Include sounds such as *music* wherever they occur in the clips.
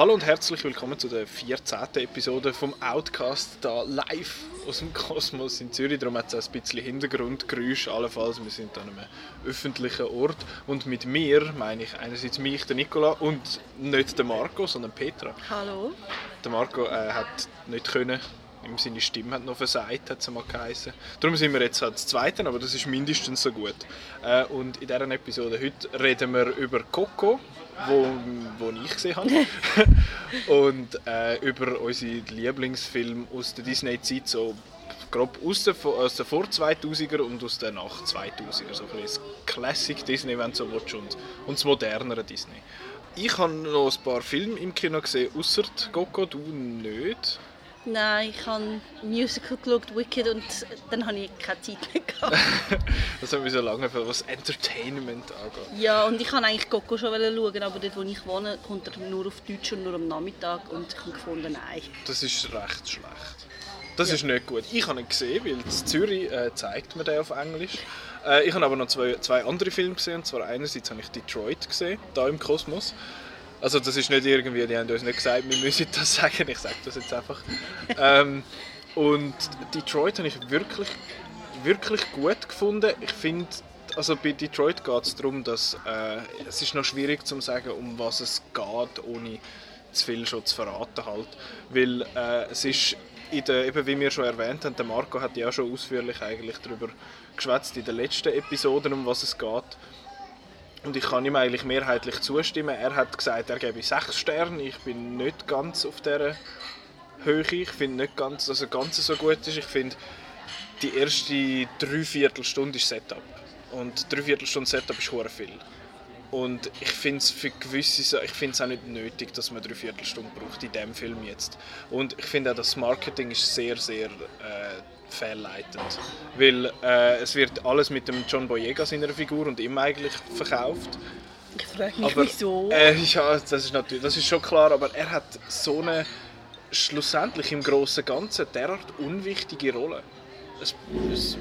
Hallo und herzlich willkommen zu der 14. Episode vom Outcast da live aus dem Kosmos in Zürich. Darum hat es ein bisschen Hintergrundgeräusch. Allenfalls, wir sind an einem öffentlichen Ort. Und mit mir meine ich einerseits mich, der Nicola, und nicht der Marco, sondern Petra. Hallo. Der Marco äh, hat nicht können seine Stimme hat noch versagt, hat es mal geheißen. Darum sind wir jetzt halt das Zweite, aber das ist mindestens so gut. Äh, und in dieser Episode heute reden wir über Coco, wo, wo ich gesehen habe. *laughs* und äh, über unsere Lieblingsfilme aus der Disney-Zeit, so grob aus der, aus der vor 2000er und aus der nach 2000er. So ein das Classic Disney, wenn du so willst, und, und das modernere Disney. Ich habe noch ein paar Filme im Kino gesehen, außer Coco, du nicht. Nein, ich habe Musical geschaut, Wicked, und dann habe ich keine Zeit mehr gehabt. *laughs* das hat mich so lange für was Entertainment angeht. Ja, und ich wollte eigentlich Coco schon schauen, aber dort, wo ich wohne, kommt er nur auf Deutsch und nur am Nachmittag und ich habe gefunden, nein. Das ist recht schlecht. Das ja. ist nicht gut. Ich habe ihn gesehen, weil in Zürich äh, zeigt man den auf Englisch. Äh, ich habe aber noch zwei, zwei andere Filme gesehen. Und zwar einerseits habe ich Detroit gesehen, da im Kosmos. Also das ist nicht irgendwie, die haben uns nicht gesagt, wir müssen das *laughs* sagen, ich sage das jetzt einfach. ähm, und Detroit habe ich wirklich, wirklich gut gefunden. Ich finde, also bei Detroit geht es darum, dass äh, es ist noch schwierig zu sagen, um was es geht, ohne zu viel schon zu verraten halt. Weil äh, es ist, der, eben wie wir schon erwähnt haben, der Marco hat ja schon ausführlich eigentlich darüber geschwätzt in den letzten Episoden, um was es geht. Und ich kann ihm eigentlich mehrheitlich zustimmen. Er hat gesagt, er gebe sechs Sterne. Ich bin nicht ganz auf dieser Höhe. Ich finde nicht ganz, dass er ganz so gut ist. Ich finde, die erste Dreiviertelstunde ist Setup. Und Dreiviertelstunde Setup ist sehr viel. Und ich finde es für gewisse ich finde es auch nicht nötig, dass man drei Viertelstunde braucht in diesem Film jetzt. Und ich finde auch, das Marketing ist sehr, sehr äh, fehlleitend. Weil äh, es wird alles mit dem John Boyega seiner Figur und ihm eigentlich verkauft. Ich frage mich, aber, wieso. Äh, ja, das ist, natürlich, das ist schon klar, aber er hat so eine schlussendlich im großen Ganzen derart unwichtige Rolle. Es, es,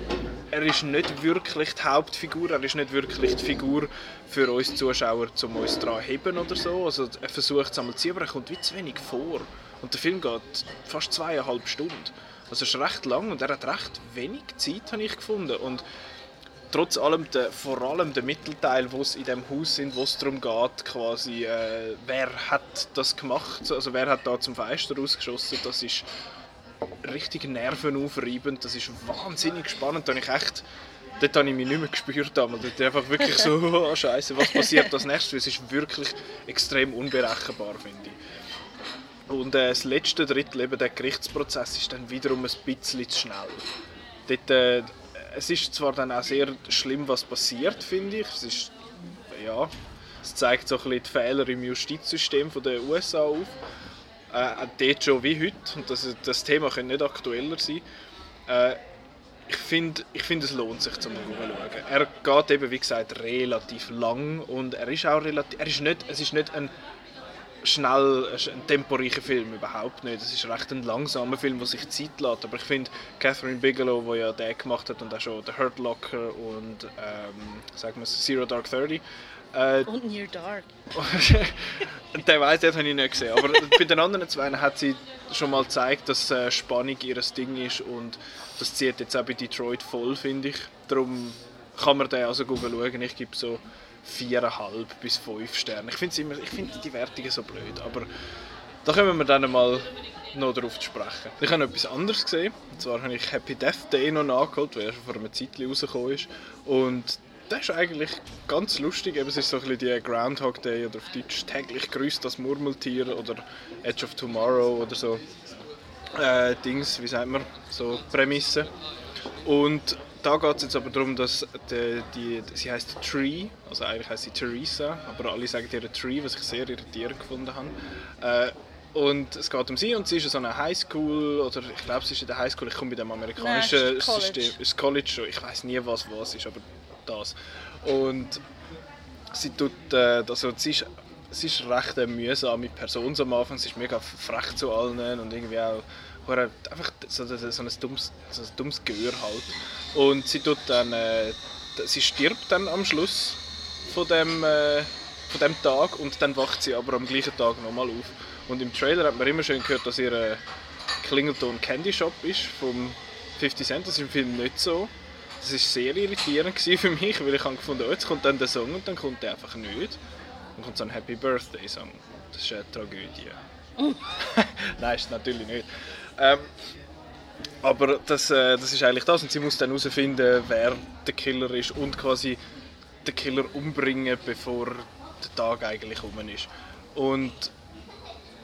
er ist nicht wirklich die Hauptfigur, er ist nicht wirklich die Figur für uns Zuschauer, um uns daran heben oder so. Also er versucht es einmal zu ziehen, aber er kommt wie zu wenig vor. Und der Film geht fast zweieinhalb Stunden. Also ist recht lang und er hat recht wenig Zeit, habe ich gefunden. Und trotz allem, der, vor allem der Mittelteil, wo es in dem Haus sind, wo es darum geht, quasi, äh, wer hat das gemacht, also wer hat da zum Fenster rausgeschossen, das ist richtig nervenaufreibend, das ist wahnsinnig spannend, da ich echt dort habe ich mich nicht mehr gespürt damals. Dort einfach wirklich so, *laughs* oh, Scheiße, was passiert als nächstes? Es ist wirklich extrem unberechenbar, finde ich. Und äh, das letzte Drittel, eben der Gerichtsprozess, ist dann wiederum ein bisschen zu schnell. Dort, äh, es ist zwar dann auch sehr schlimm, was passiert, finde ich. Es ist, ja, es zeigt so ein bisschen die Fehler im Justizsystem der USA auf. Äh, dort schon wie heute, und das, das Thema könnte nicht aktueller sein. Äh, ich finde, ich find, es lohnt sich zum schauen. Er geht eben, wie gesagt, relativ lang und er ist auch relativ, er ist nicht, es ist nicht ein schnell ein temporeicher Film, überhaupt nicht. Es ist recht ein langsamer Film, der sich Zeit lässt. Aber ich finde, Catherine Bigelow, die ja den gemacht hat und auch schon The Hurt Locker und ähm, sagen wir Zero Dark Thirty. Äh, und Near Dark. *laughs* den weiß den habe ich nicht gesehen. Aber bei den anderen zwei hat sie schon mal gezeigt, dass äh, Spannung ihr Ding ist und das zieht jetzt auch bei Detroit voll, finde ich. Darum kann man den also gut schauen. Ich gebe so 4,5 bis 5 Sterne. Ich finde find die Wertungen so blöd, aber da kommen wir dann mal noch darauf zu sprechen. Ich habe etwas anderes gesehen. Und zwar habe ich Happy Death Day noch nachgeholt, der schon vor einer Zeit rausgekommen ist. Und das ist eigentlich ganz lustig. Eben, es ist so ein bisschen die Groundhog Day oder auf Deutsch täglich grüßt das Murmeltier oder Edge of Tomorrow oder so. Äh, Dings, wie sagt man, so Prämisse. Und da geht es jetzt aber darum, dass die, die, sie heißt Tree, also eigentlich heißt sie Theresa, aber alle sagen ihr Tree, was ich sehr irritierend gefunden habe. Äh, und es geht um sie und sie ist so einer Highschool oder ich glaube sie ist in der Highschool. Ich komme bei dem amerikanischen Nein, ist System, ist College, ich weiß nie was was ist, aber das. Und sie tut, äh, also sie ist, sie ist recht eine mühsame Person am Anfang. Sie ist mega frech zu allen und irgendwie auch einfach so, so, ein dummes, so ein dummes Gehör halt. Und sie tut dann, äh, sie stirbt dann am Schluss von dem, äh, von dem Tag und dann wacht sie aber am gleichen Tag nochmal auf. Und im Trailer hat man immer schön gehört, dass ihr ein Klingelton Candy Shop ist vom 50 Cent. Das ist im Film nicht so. Das war sehr irritierend für mich, weil ich habe gefunden, oh, jetzt kommt dann der Song und dann kommt der einfach nicht. Dann kommt so ein Happy Birthday Song. Das ist eine Tragödie. *laughs* Nein, ist natürlich nicht. Ähm, aber das, äh, das ist eigentlich das und sie muss dann herausfinden, wer der Killer ist und quasi den Killer umbringen, bevor der Tag eigentlich um ist. Und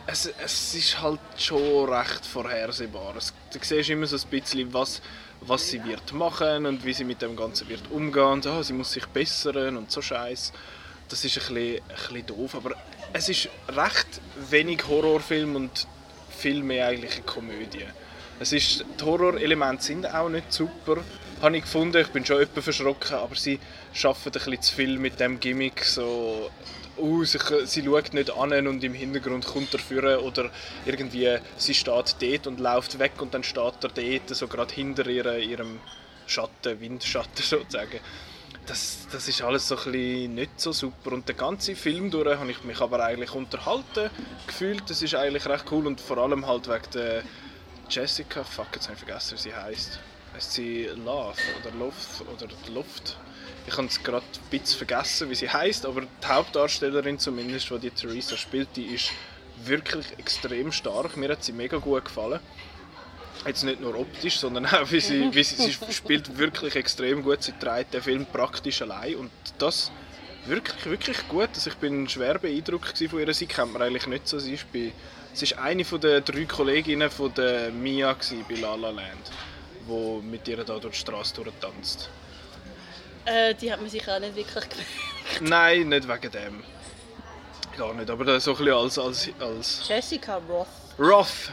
es, es ist halt schon recht vorhersehbar. Es, du siehst immer so ein bisschen, was, was sie wird machen und wie sie mit dem Ganzen wird umgehen. Und, oh, sie muss sich bessern und so Scheiß. Das ist ein bisschen, ein bisschen doof, aber es ist recht wenig Horrorfilm und viel mehr eigentlich eine Komödie. Es ist, die Horrorelemente sind auch nicht super, habe ich gefunden. Ich bin schon etwas verschrocken, aber sie arbeiten ein bisschen zu viel mit dem Gimmick. So, uh, sie, sie schaut nicht an und im Hintergrund kommt er führen oder irgendwie sie steht dort und läuft weg und dann steht er dort, so gerade hinter ihre, ihrem Schatten, Windschatten *laughs* sozusagen. Das, das ist alles so nicht so super und den ganzen Film durch habe ich mich aber eigentlich unterhalten gefühlt. Das ist eigentlich recht cool und vor allem halt wegen der Jessica, fuck, jetzt habe ich vergessen, wie sie heißt. Heißt sie Love oder Luft oder Luft? Ich habe es gerade ein bisschen vergessen, wie sie heißt, aber die Hauptdarstellerin zumindest, die die Theresa spielt, die ist wirklich extrem stark. Mir hat sie mega gut gefallen. Jetzt nicht nur optisch, sondern auch wie sie, wie sie, sie *laughs* spielt wirklich extrem gut. Sie trägt den Film praktisch allein und das wirklich, wirklich gut. Also ich bin schwer beeindruckt von ihr. Sie kennt man eigentlich nicht so. Sie ist, bei, sie ist eine von den drei Kolleginnen von der Mia bei La La Land, die mit ihr da durch die Straße tanzt. Äh, die hat man sich auch nicht wirklich *laughs* gemerkt. Nein, nicht wegen dem. Gar nicht, aber so ein bisschen als, als, als... Jessica Roth. Roth,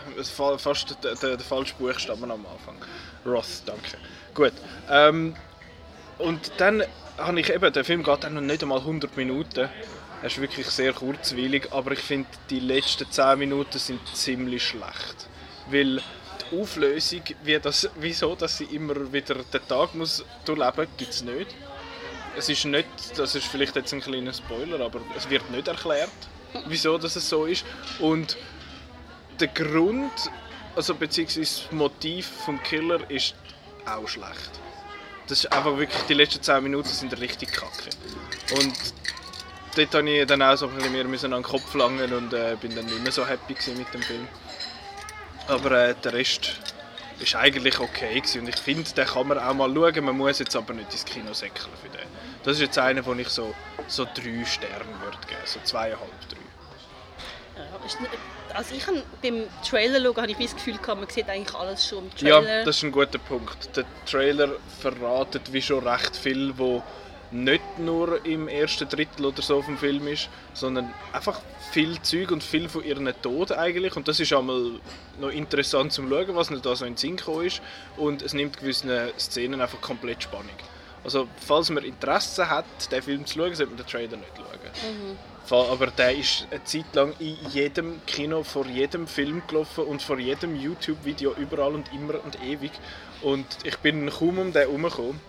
fast der, der, der falsche Buchstaben am Anfang. Roth, danke. Gut. Ähm, und dann habe ich eben, der Film geht dann noch nicht einmal 100 Minuten. Er ist wirklich sehr kurzweilig, aber ich finde, die letzten 10 Minuten sind ziemlich schlecht. Weil die Auflösung, wie das, wieso dass sie immer wieder den Tag muss durchleben muss, gibt es nicht. Es ist nicht, das ist vielleicht jetzt ein kleiner Spoiler, aber es wird nicht erklärt, wieso das so ist. Und der Grund, also beziehungsweise das Motiv vom Killer ist auch schlecht. Das ist einfach wirklich, die letzten 10 Minuten sind richtig kacke. Und dort musste ich dann auch so ein bisschen mehr an den Kopf langen und äh, bin dann nicht mehr so happy mit dem Film. Aber äh, der Rest ist eigentlich okay gewesen. und ich finde, den kann man auch mal schauen. Man muss jetzt aber nicht ins Kino säckeln für den. Das ist jetzt einer, wo ich so, so drei Sterne würde geben, so zweieinhalb, drei. Ja, also ich habe beim Trailer schauen, habe ich das Gefühl gehabt, man sieht eigentlich alles schon im Trailer. Ja, das ist ein guter Punkt. Der Trailer verratet wie schon recht viel, wo nicht nur im ersten Drittel oder so vom Film ist, sondern einfach viel Zeug und viel von ihren Tod eigentlich. Und das ist einmal noch interessant zu schauen, was nicht da so in den Sinn ist. Und es nimmt gewisse Szenen einfach komplett Spannung. Also, falls man Interesse hat, den Film zu schauen, sollte man den Trailer nicht schauen. Mhm. Aber der ist eine Zeit lang in jedem Kino, vor jedem Film gelaufen und vor jedem YouTube-Video überall und immer und ewig. Und ich bin kaum um den herumgekommen.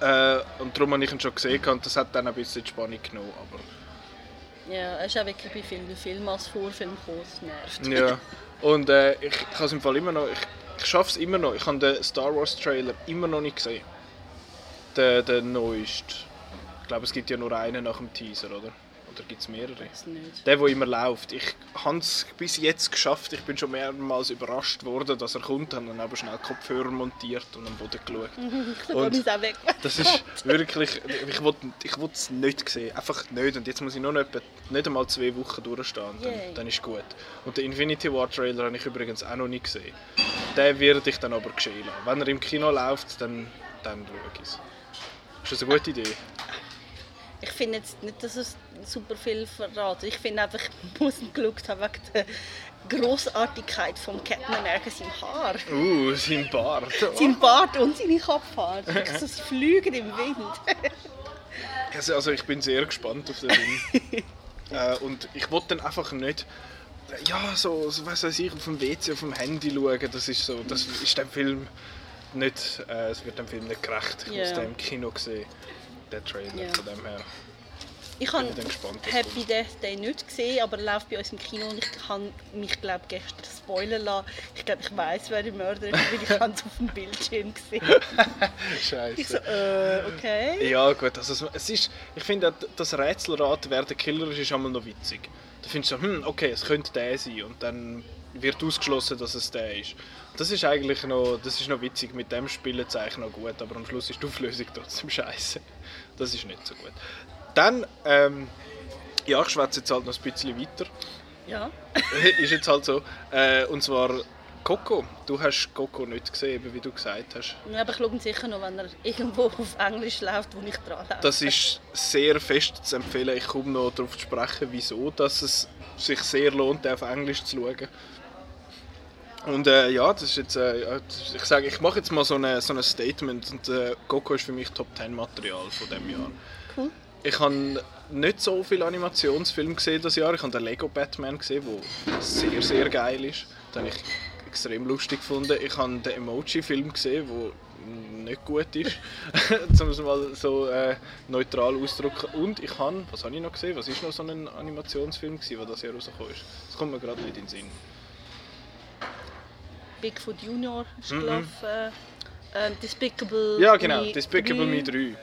Äh, und darum habe ich ihn schon gesehen und das hat dann ein bisschen die Spannung genommen. Aber ja, er ist auch wirklich bei vielen Filmen als Vorfilm groß nervt. Ja, *laughs* und äh, ich, ich kann es im Fall immer noch, ich, ich schaffe es immer noch, ich habe den Star Wars Trailer immer noch nicht gesehen. Der, der neueste. Ich glaube, es gibt ja nur einen nach dem Teaser, oder? Oder gibt es mehrere? Der, der immer läuft. Ich habe es bis jetzt geschafft. Ich bin schon mehrmals überrascht worden, dass er kommt. Habe dann aber schnell Kopfhörer montiert und am Boden geschaut. *laughs* und auch weg. das ist wirklich... Ich wollte ich es nicht sehen. Einfach nicht. Und jetzt muss ich noch nicht, nicht einmal zwei Wochen durchstehen. Dann, dann ist gut. Und den Infinity War Trailer habe ich übrigens auch noch nicht gesehen. Den werde ich dann aber geschehen lassen. Wenn er im Kino läuft, dann, dann schaue ich es. Ist das eine gute Idee? ich finde jetzt nicht, dass es super viel verraten. Ich finde einfach, ich muss ihn geschaut haben wegen der Grossartigkeit von Captain America, seinem Haar. Uh, sein Bart. sein Bart und seine Kopfhaare. *laughs* das Flügen im Wind. also, also ich bin sehr gespannt auf den Film. *laughs* äh, und ich wollte dann einfach nicht ja, so, so was weiß ich, auf dem WC, auf dem Handy schauen, das ist so, das ist dem Film nicht, äh, es wird dem Film nicht gerecht. Ich yeah. muss den im Kino sehen der Trailer. Ja. Von dem her. Ich bin habe Happy Death Day nicht gesehen, aber er läuft bei uns im Kino und ich habe mich glaube gestern spoilern lassen. Ich glaube, ich weiß, wer der Mörder ist, weil ich *laughs* habe es auf dem Bildschirm gesehen. Scheiße. Ich so, äh, okay. Ja gut, also es ist, ich finde das Rätselrat, wer der Killer ist, ist einmal noch witzig. Da findest du so, hm, okay, es könnte der sein und dann wird ausgeschlossen, dass es der ist. Das ist eigentlich noch, das ist noch witzig, mit dem spielen es eigentlich noch gut, aber am Schluss ist die Auflösung trotzdem scheiße. Das ist nicht so gut. Dann, ähm, ja, ich schwätze jetzt halt noch ein bisschen weiter. Ja. *laughs* ist jetzt halt so. Äh, und zwar Coco. Du hast Coco nicht gesehen, wie du gesagt hast. ja, aber ich schaue ihn sicher noch, wenn er *laughs* irgendwo auf Englisch läuft, wo ich dran laufe. Das ist sehr fest zu empfehlen. Ich komme noch darauf zu sprechen, wieso dass es sich sehr lohnt, auf Englisch zu schauen. Und äh, ja, das ist jetzt, äh, ich sage, ich mache jetzt mal so ein so eine Statement und äh, Coco ist für mich Top 10 Material von dem Jahr. Cool. Ich habe nicht so viele Animationsfilme gesehen das Jahr. Ich habe den Lego Batman gesehen, der sehr sehr geil ist. Den habe ich extrem lustig gefunden. Ich habe den Emoji-Film gesehen, der nicht gut ist, *laughs* um es mal so äh, neutral auszudrücken. Und ich habe, was habe ich noch gesehen? Was ist noch so ein Animationsfilm gewesen, der das Jahr rausgekommen ist? Das kommt mir gerade nicht in den Sinn. Bigfoot Junior ist Mhm. gelaufen. Ähm, Despicable Ja, genau, Me Despicable 3. Me 3.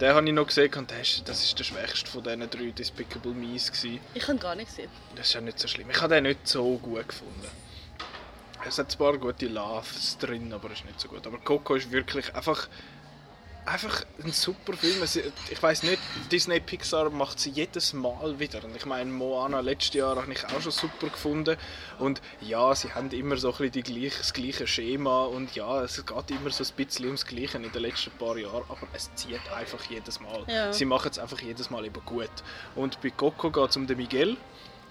Den habe ich noch gesehen und ist, das ist der schwächste von diesen drei Despicable Me's. Gewesen. Ich habe gar nicht gesehen. Das ist ja nicht so schlimm. Ich habe den nicht so gut gefunden. Es hat ein paar gute Laughs drin, aber es ist nicht so gut. Aber Coco ist wirklich einfach, einfach ein super Film. Ich weiß nicht, Disney Pixar macht sie jedes Mal wieder. Und ich meine, Moana letztes Jahr habe ich auch schon super gefunden. Und ja, sie haben immer so ein bisschen gleiche, das gleiche Schema. Und ja, es geht immer so ein bisschen ums Gleiche in den letzten paar Jahren. Aber es zieht einfach jedes Mal. Ja. Sie machen es einfach jedes Mal eben gut. Und bei Coco geht es um den Miguel.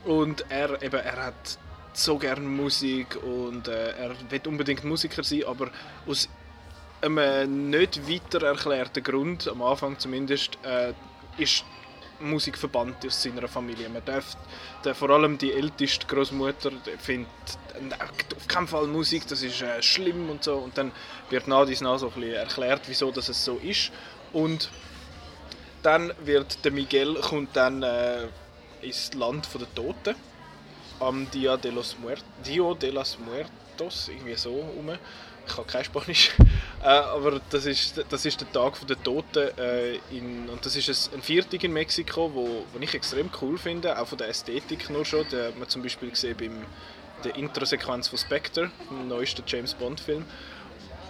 Und er, eben, er hat so gerne Musik und äh, er will unbedingt Musiker sein, aber aus einem nicht weiter erklärten Grund, am Anfang zumindest, äh, ist Musik verbannt aus seiner Familie. Man darf, der, vor allem die älteste Großmutter findet äh, auf keinen Fall Musik, das ist äh, schlimm und so. Und dann wird nach dies nach so ein bisschen erklärt, wieso das es so ist. Und dann wird der Miguel kommt dann äh, ins Land der Toten am Dia de los Muertos, Dio de los Muertos, irgendwie so rum. Ich kann kein Spanisch. äh, aber das ist, das ist der Tag der Toten äh, in, und das ist ein, Viertag in Mexiko, wo, wo ich extrem cool finde, auch von der Ästhetik nur schon. Der hat man zum Beispiel gesehen beim der Intro-Sequenz von Spectre, dem neuesten James Bond-Film.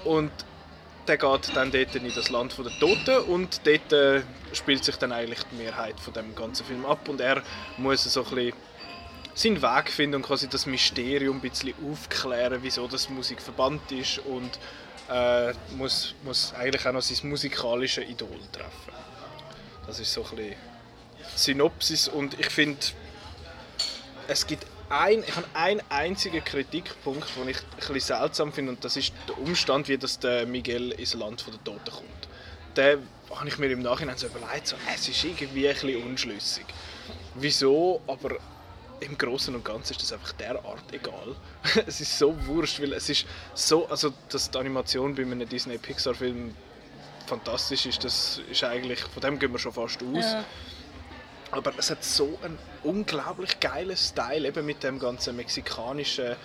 Und der geht dann dort in das Land der Toten und dort äh, spielt sich dann eigentlich die Mehrheit von dem ganzen Film ab und er muss so ein bisschen seinen Weg finden und quasi das Mysterium ein bisschen aufklären, wieso das Musik verbannt ist und äh, muss, muss eigentlich auch noch sein musikalisches Idol treffen. Das ist so ein Synopsis und ich finde, es gibt ein, ich einen einzigen Kritikpunkt, den ich ein seltsam finde und das ist der Umstand, wie das der Miguel ins Land der Toten kommt. Den habe ich mir im Nachhinein so überlegt, so, es ist irgendwie ein bisschen unschlüssig. Wieso, aber im Großen und Ganzen ist das einfach derart egal. *laughs* es ist so wurscht, weil es ist so, also dass die Animation bei einem Disney Pixar Film fantastisch ist, das ist eigentlich, von dem gehen wir schon fast aus. Ja. Aber es hat so einen unglaublich geilen Style, eben mit dem ganzen mexikanischen,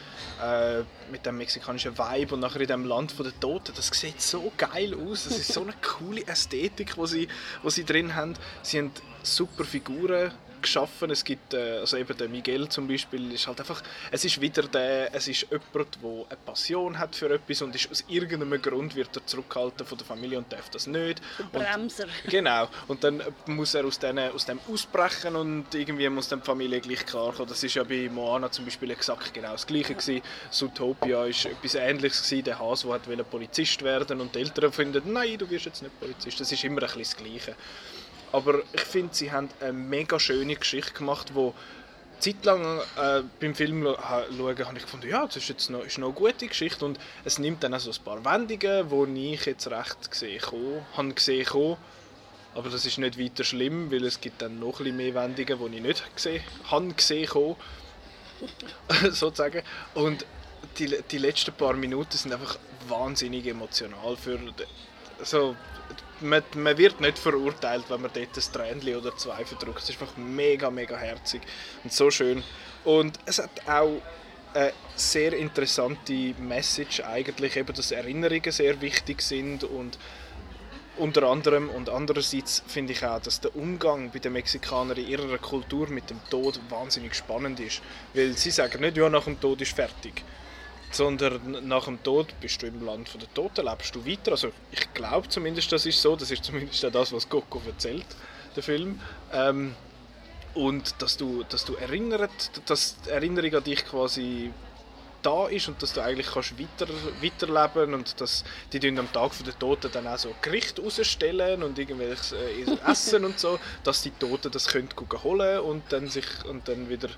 äh, mit dem mexikanischen Vibe und nachher in dem Land von der Toten. Das sieht so geil aus. Das ist so eine *laughs* coole Ästhetik, die sie, wo sie drin haben. Sie haben super Figuren geschaffen. Es gibt, äh, also eben der Miguel zum Beispiel, ist halt einfach, es ist wieder der, es ist jemand, der eine Passion hat für etwas und ist aus irgendeinem Grund wird er zurückgehalten von der Familie und darf das nicht. Und Bremser. *laughs* Genau. Und dann muss er aus, denen, aus dem ausbrechen und irgendwie muss dann die Familie gleich klarkommen. Das ist ja bei Moana zum Beispiel exakt genau das Gleiche gewesen. Zootopia ist etwas Ähnliches gewesen. Der Hase, der wollte Polizist werden und die Eltern finden, nein, du wirst jetzt nicht Polizist. Das ist immer ein bisschen das Gleiche. Aber ich finde, sie haben eine mega schöne Geschichte gemacht, wo zeitlang äh, beim Film schauen, habe ich gefunden, ja, das ist jetzt noch, ist noch eine gute Geschichte und es nimmt dann auch so ein paar Wendungen, die ich jetzt recht gesehen habe gesehen kommen. Aber das ist nicht weiter schlimm, weil es gibt dann noch ein mehr Wendungen, die ich nicht gesehen habe gesehen *laughs* sozusagen. Und die, die letzten paar Minuten sind einfach wahnsinnig emotional für so man, man wird nicht verurteilt, wenn man dort ein Tränchen oder zwei verdrückt. Es ist einfach mega, mega herzig und so schön. Und es hat auch eine sehr interessante Message eigentlich, eben, dass Erinnerungen sehr wichtig sind und unter anderem und andererseits finde ich auch, dass der Umgang bei den Mexikanern in ihrer Kultur mit dem Tod wahnsinnig spannend ist, weil sie sagen nicht, ja nach dem Tod ist fertig, sondern nach dem Tod bist du im Land der Toten, lebst du weiter. Also ich glaube zumindest, das ist so. Das ist zumindest auch das, was Coco erzählt, der Film. Ähm, und dass du, dass du erinnert, dass die Erinnerung an dich quasi da ist und dass du eigentlich kannst weiter, weiterleben und dass die dann am Tag der Toten dann auch so Gericht rausstellen und irgendwelches äh, Essen und so, dass die Toten das können holen und dann sich und dann wieder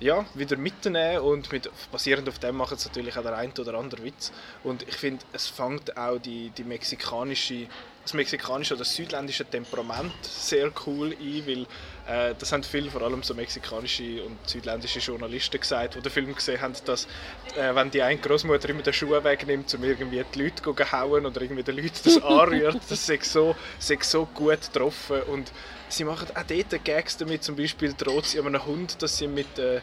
ja, wieder mitnehmen und mit, basierend auf dem machen sie natürlich auch der ein oder andere Witz. Und ich finde, es fängt auch die, die mexikanische, das mexikanische oder südländische Temperament sehr cool ein, weil das haben viele, vor allem so mexikanische und südländische Journalisten gesagt, die den Film gesehen haben, dass äh, wenn die eine Großmutter immer den Schuh wegnimmt, um irgendwie die Leute zu hauen oder irgendwie den Leuten das *laughs* anrührt, das sei so, sei so gut getroffen. Und sie machen auch dort Gags damit, zum Beispiel droht sie einem Hund, dass sie mit, äh,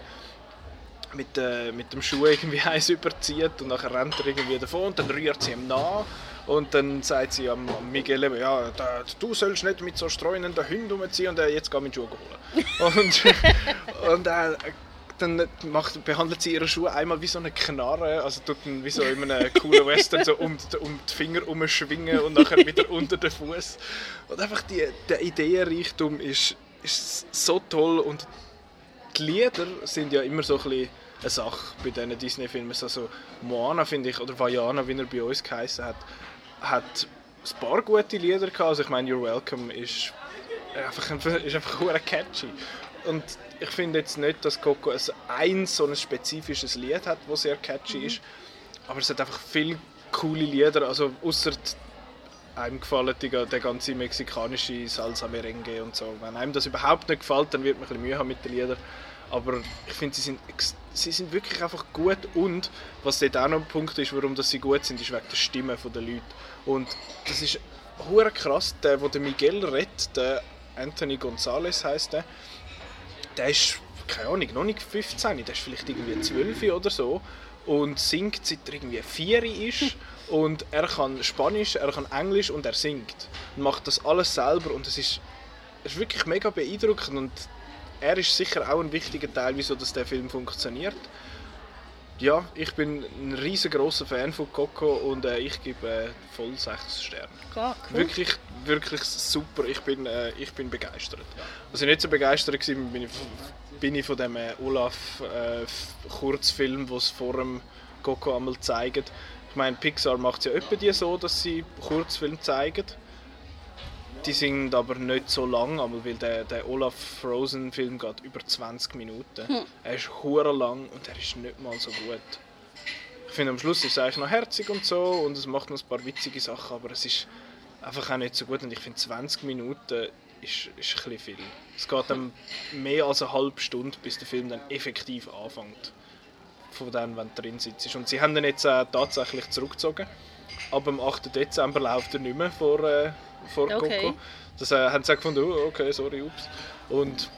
mit, äh, mit dem Schuh irgendwie *laughs* eins überzieht und dann rennt er irgendwie davon und dann rührt sie ihm nach und dann sagt sie am, Miguel eben, ja, da, du sollst nicht mit so streunenden Hunden umziehen und äh, jetzt geh mit Schuhe holen. und *laughs* und äh, dann macht, behandelt sie ihre Schuhe einmal wie so eine Knarre, also tut dann wie so in einem coolen Western so um, um die Finger umschwingen und nachher wieder *laughs* unter den Fuß. Und einfach die, der Ideenreichtum ist, ist so toll und die Lieder sind ja immer so ein bisschen eine Sache bei diesen Disney-Filmen. Also Moana finde ich, oder Vajana, wie er bei uns geheißen hat, hat ein paar gute Lieder gehabt. Also ich meine, You're Welcome ist einfach, *laughs* ist einfach catchy. Und ich finde jetzt nicht, dass Coco ein, ein so ein spezifisches Lied hat, das sehr catchy mhm. ist. Aber es hat einfach viele coole Lieder. Also außer einem gefallen die, der ganze mexikanische Salsa Merengue und so. Wenn einem das überhaupt nicht gefällt, dann wird man ein bisschen Mühe haben mit den Liedern. Aber ich finde, sie sind, sie sind wirklich einfach gut und was dort auch noch ein Punkt ist, warum dass sie gut sind, ist wegen der Stimme der Leute. Und das ist hure krass, der, wo der Miguel redet, der Anthony Gonzalez heißt der, der ist, keine Ahnung, noch nicht 15, der ist vielleicht irgendwie 12 oder so und singt seit er irgendwie 4 ist *laughs* und er kann Spanisch, er kann Englisch und er singt und macht das alles selber und es ist, ist wirklich mega beeindruckend und er ist sicher auch ein wichtiger Teil, wieso dass der Film funktioniert. Ja, ich bin ein riesengroßer Fan von Coco und äh, ich gebe äh, voll 6 Sterne. Klar, cool. Wirklich, wirklich super. Ich bin, äh, ich bin begeistert. Was ich nicht so begeistert war, bin ich, bin ich von dem äh, Olaf äh, es vor dem Coco einmal zeigt. Ich meine, Pixar macht es ja öppe die so, dass sie Kurzfilme zeigen. Die sind aber nicht so lang, weil der, der Olaf Frozen Film geht über 20 Minuten. Hm. Er ist hure lang und er ist nicht mal so gut. Ich finde am Schluss ist es eigentlich noch herzig und so und es macht noch ein paar witzige Sachen, aber es ist einfach auch nicht so gut und ich finde 20 Minuten ist, ist ein viel. Es geht dann mehr als eine halbe Stunde, bis der Film dann effektiv anfängt. Von dem, wenn du drin sitzt. Und sie haben ihn jetzt äh, tatsächlich zurückgezogen. Ab dem 8. Dezember läuft er nicht mehr vor, äh, vor okay. Coco. Das äh, haben sie auch gefunden, oh, okay, sorry, ups. Und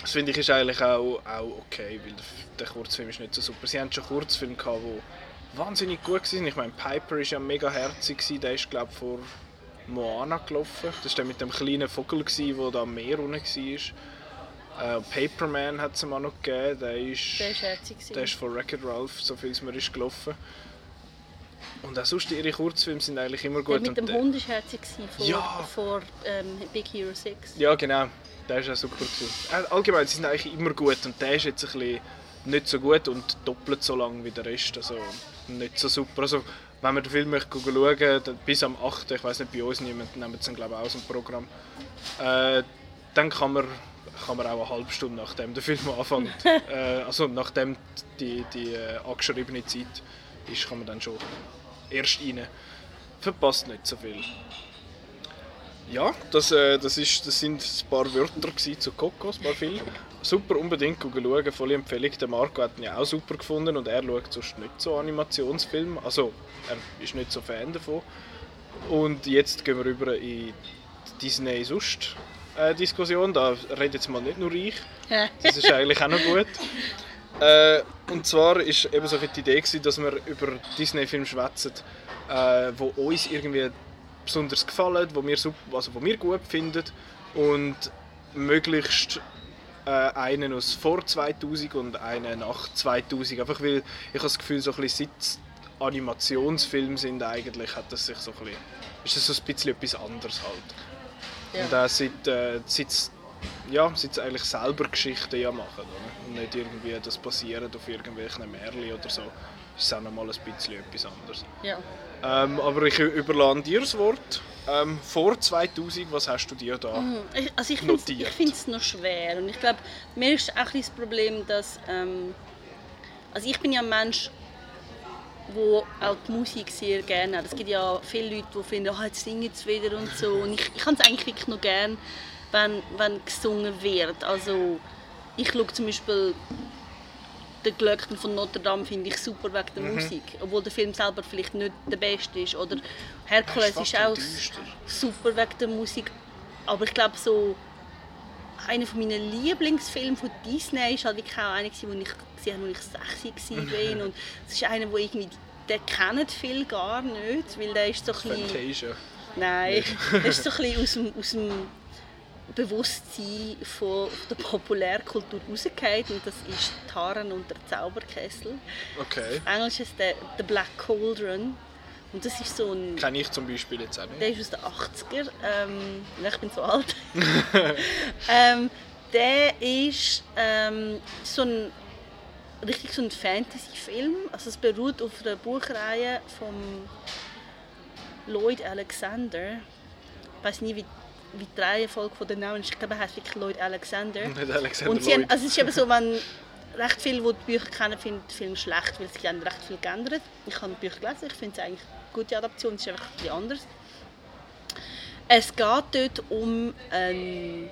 das finde ich ist eigentlich auch, auch okay, weil der Kurzfilm ist nicht so super. Sie haben schon Kurzfilme gehabt, die wahnsinnig gut waren. Ich meine, Piper war ja mega herzig, der ist glaube vor Moana gelaufen. Das war der mit dem kleinen Vogel, der da am Meer unten war. Äh, Paperman hat es mal noch gegeben, der ist, der ist herzig. Der ist von Wreck-It Ralph, so viel es mir ist gelaufen. Und auch sonst, ihre Kurzfilme sind eigentlich immer gut. Der mit dem und, Hund war herzig vor, ja. vor ähm, Big Hero 6. Ja, genau. Der war auch super. Äh, allgemein, sie sind eigentlich immer gut und der ist jetzt ein bisschen nicht so gut und doppelt so lang wie der Rest. Also nicht so super. Also, wenn man den Film möchte schauen bis am 8. Ich weiß nicht, bei uns niemand nehmen es glaube ich aus dem Programm. Äh, dann kann man, kann man auch eine halbe Stunde nachdem der Film anfängt, *laughs* äh, also nachdem die, die äh, angeschriebene Zeit ist, kann man dann schon erst rein. Verpasst nicht so viel. Ja, das, äh, das, ist, das sind ein paar Wörter zu Kokos, ein paar viele. Super, unbedingt schauen, volle Empfehlung. Der Marco hat ihn ja auch super gefunden und er schaut sonst nicht so Animationsfilme. Also, er ist nicht so Fan davon. Und jetzt gehen wir über in die Disney sonst äh, Diskussion. Da redet jetzt mal nicht nur ich. Das ist eigentlich auch noch gut. *laughs* Äh, und zwar war eben so die Idee, gewesen, dass wir über Disney-Filme schwätzen, äh, wo uns irgendwie besonders gefallen, wo wir, also wo wir gut finden und möglichst äh, einen aus vor 2000 und einen nach 2000. Einfach weil ich habe das Gefühl, so ein bisschen seit Animationsfilme sind eigentlich, hat das sich so ein bisschen, ist das so ein bisschen etwas anderes halt. Ja. Und auch seit, äh, seit, ja, sie eigentlich selber Geschichten ja machen. Oder? Und nicht irgendwie das basiert auf irgendwelchen Märchen oder so. Das ist auch noch mal ein bisschen etwas anderes. Ja. Ähm, aber ich überlasse dir das Wort. Ähm, vor 2000, was hast du dir da mhm. also ich notiert? Ich finde es noch schwer. Und ich glaube, mir ist auch das Problem, dass... Ähm, also ich bin ja ein Mensch, wo auch die Musik sehr gerne hat. Es gibt ja viele Leute, die finden, oh, jetzt singen sie wieder und so. Und ich, ich habe es eigentlich wirklich noch gerne, wenn, wenn gesungen wird. Also ich schaue zum Beispiel den Glöckner von Notre Dame finde ich super wegen der mhm. Musik, obwohl der Film selber vielleicht nicht der beste ist. Oder Herkules ist, ist auch super wegen der Musik, aber ich glaube so einer meiner Lieblingsfilme von Disney ist halt wirklich auch einer, den ich gesehen habe, als ich 6 war. *laughs* Und es ist einer, wo irgendwie, den kennen viele gar nicht, weil der ist so ein bisschen... Fantasia. Nein, der ist so ein bisschen aus dem, aus dem Bewusstsein von der Populärkultur rausgefallen und das ist Taran und der Zauberkessel. Okay. Auf Englisch ist der The Black Cauldron. Und das ist so ein... Kenne ich zum Beispiel jetzt auch nicht. Der ist aus den 80er. Ähm, ich bin so alt. *laughs* *laughs* ähm, der ist ähm, so ein richtig so ein Fantasy-Film. Also es beruht auf einer Buchreihe von Lloyd Alexander. Ich weiß nie, wie, wie die Reihenfolge von den Namen ist. Ich glaube, er heißt wirklich Lloyd Alexander. Nicht Alexander Und sie haben, also es ist eben so, *laughs* wenn recht viele, die die Bücher kennen, finden den Film schlecht, weil sie haben recht viel geändert. Ich habe die Bücher gelesen, ich finde es eigentlich gute Adaption, es ist einfach etwas anders. Es geht dort um ein,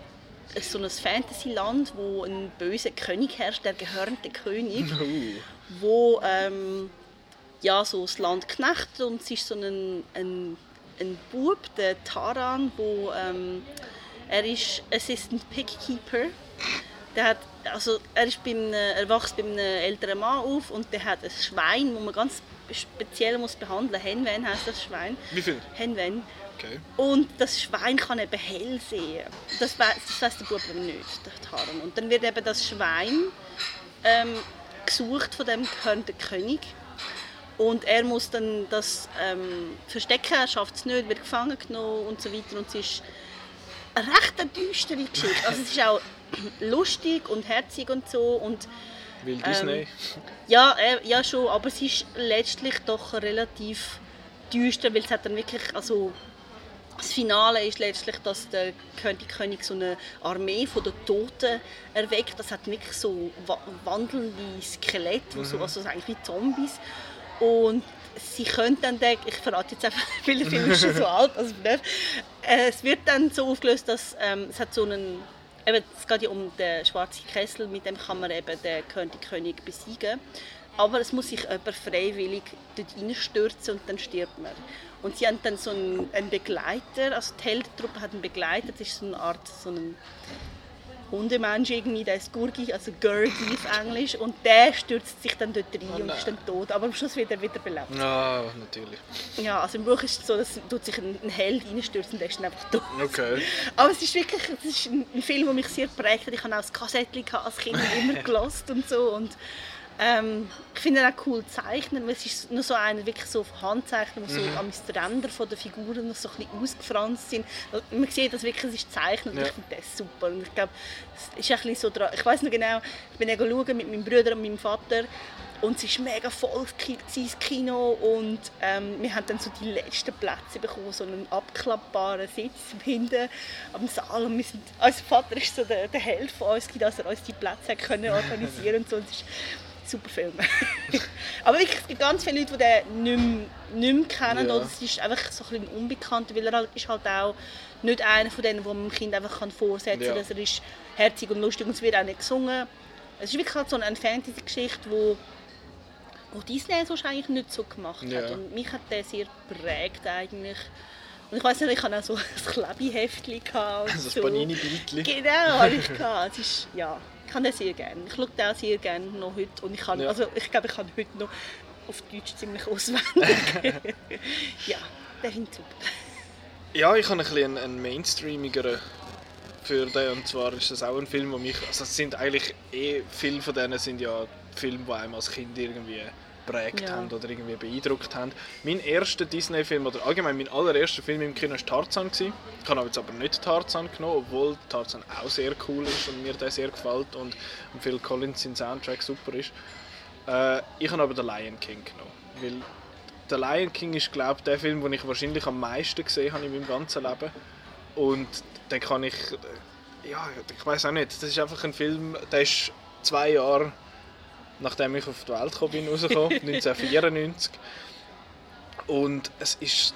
so ein Fantasyland, wo ein böser König herrscht, der gehörnte König, *laughs* wo ähm, ja, so das Land knechtet und es ist so ein, ein, ein Bub, der Taran, wo ähm, er ist Assistant Pickkeeper. Der hat, also er, ist beim, er wächst bei einem älteren Mann auf und der hat ein Schwein, wo man ganz speziell muss behandeln. Henwen heißt das Schwein. Wie viel? Henwen. Okay. Und das Schwein kann eben hell sehen. Das, weiss, das weiss der Bub aber nicht, der Taran. Und dann wird eben das Schwein ähm, gesucht von dem gehörnten König. Und er muss dann das ähm, verstecken, er schafft es nicht, wird gefangen genommen und so weiter. Und es ist eine recht düstere Geschichte. Also es ist auch *clears throat* lustig und herzig und so. Und weil Disney? Ähm, ja, äh, ja schon, aber es ist letztlich doch relativ düster, weil es hat dann wirklich, also das Finale ist letztlich, dass der König so eine Armee von den Toten erweckt. Das hat wirklich so wandelnde Skelette, mhm. so, also eigentlich wie Zombies. Und sie können dann, den, ich verrate jetzt einfach, *laughs* viele Filme schon so alt, also nicht. Äh, es wird dann so aufgelöst, dass ähm, es hat so einen eben, es geht ja um den schwarzen Kessel, mit dem kann man eben den König besiegen. Aber es muss sich jemand freiwillig dort reinstürzen und dann stirbt man. Und sie haben dann so einen, einen Begleiter, also die Heldentruppe hat einen Begleiter, das ist so eine Art so ein Hundemensch irgendwie, der ist Gurgi, also Gurgi auf Englisch, und der stürzt sich dann dort rein oh und ist dann tot, aber am Schluss wird er wieder belebt. Ja, natürlich. Ja, also im Buch ist es so, dass tut sich ein, ein Held reinstürzt und der ist dann einfach tot. Okay. Aber es ist wirklich, es ist ein, ein Film, der mich sehr prägt hat. Ich habe auch das Kassettchen als Kind immer *laughs* gelost und so und ähm, ich finde ihn auch cool zeichnen, weil es ist nur so eine wirklich so Handzeichen, wo so mhm. am Ränder von der Figuren noch so ein bisschen ausgefranst sind. Man sieht, dass wirklich es ist zeichnet ja. und ich finde das super. Und ich glaube, es ist ein bisschen so dran. Ich weiß noch genau, ich bin schauen mit meinem Bruder und meinem Vater und es war mega voll das Kino und ähm, wir haben dann so die letzten Plätze bekommen, so einen abklappbaren Sitz hinten am Saal und wir sind, unser Vater ist so der, der Held von uns, dass er uns die Plätze können organisieren und so. Und es ist, super Film. *laughs* Aber wirklich, es gibt ganz viele Leute, die den nicht mehr, nicht mehr kennen. Ja. Oder es ist einfach so ein bisschen unbekannt, weil er halt, ist halt auch nicht einer von denen, wo man dem Kind einfach kann vorsetzen kann, ja. dass er ist herzig und lustig und es wird auch nicht gesungen. Es ist wirklich halt so eine Fantasy-Geschichte, wo wo Disney sonst eigentlich nicht so gemacht Ja. hat. Und mich hat der sehr geprägt eigentlich. Und ich weiß nicht, ich hatte auch so *laughs* ein Klebeheftchen. Das *laughs* so. Panini-Bildchen. Genau, habe ich. Es ist, ja, ich kann den sehr gerne. Ich schaue den auch sehr gerne noch heute. Und ich, kann, Ja. also, ich glaube, ich kann heute noch auf Deutsch ziemlich auswendig. *laughs* ja, der finde ich. Ja, ich habe ein bisschen einen, mainstreamigeren für den. Und zwar ist das auch ein Film, wo mich... Also es sind eigentlich eh... Viele von denen sind ja Filme, die einem als Kind irgendwie geprägt Ja. haben oder irgendwie beeindruckt haben. Mein erster Disney-Film, oder allgemein mein allererster Film im Kino war Tarzan. gewesen. Ich habe jetzt aber nicht Tarzan genommen, obwohl Tarzan auch sehr cool ist und mir der sehr gefällt und Phil Collins sein Soundtrack super ist. Äh, ich habe aber den Lion King genommen, weil der Lion King ist glaube ich der Film, den ich wahrscheinlich am meisten gesehen habe in meinem ganzen Leben und den kann ich, äh, ja, ich weiß auch nicht, das ist einfach ein Film, der ist zwei Jahre nachdem ich auf die Welt gekommen bin, rausgekommen, *laughs* 1994 und es ist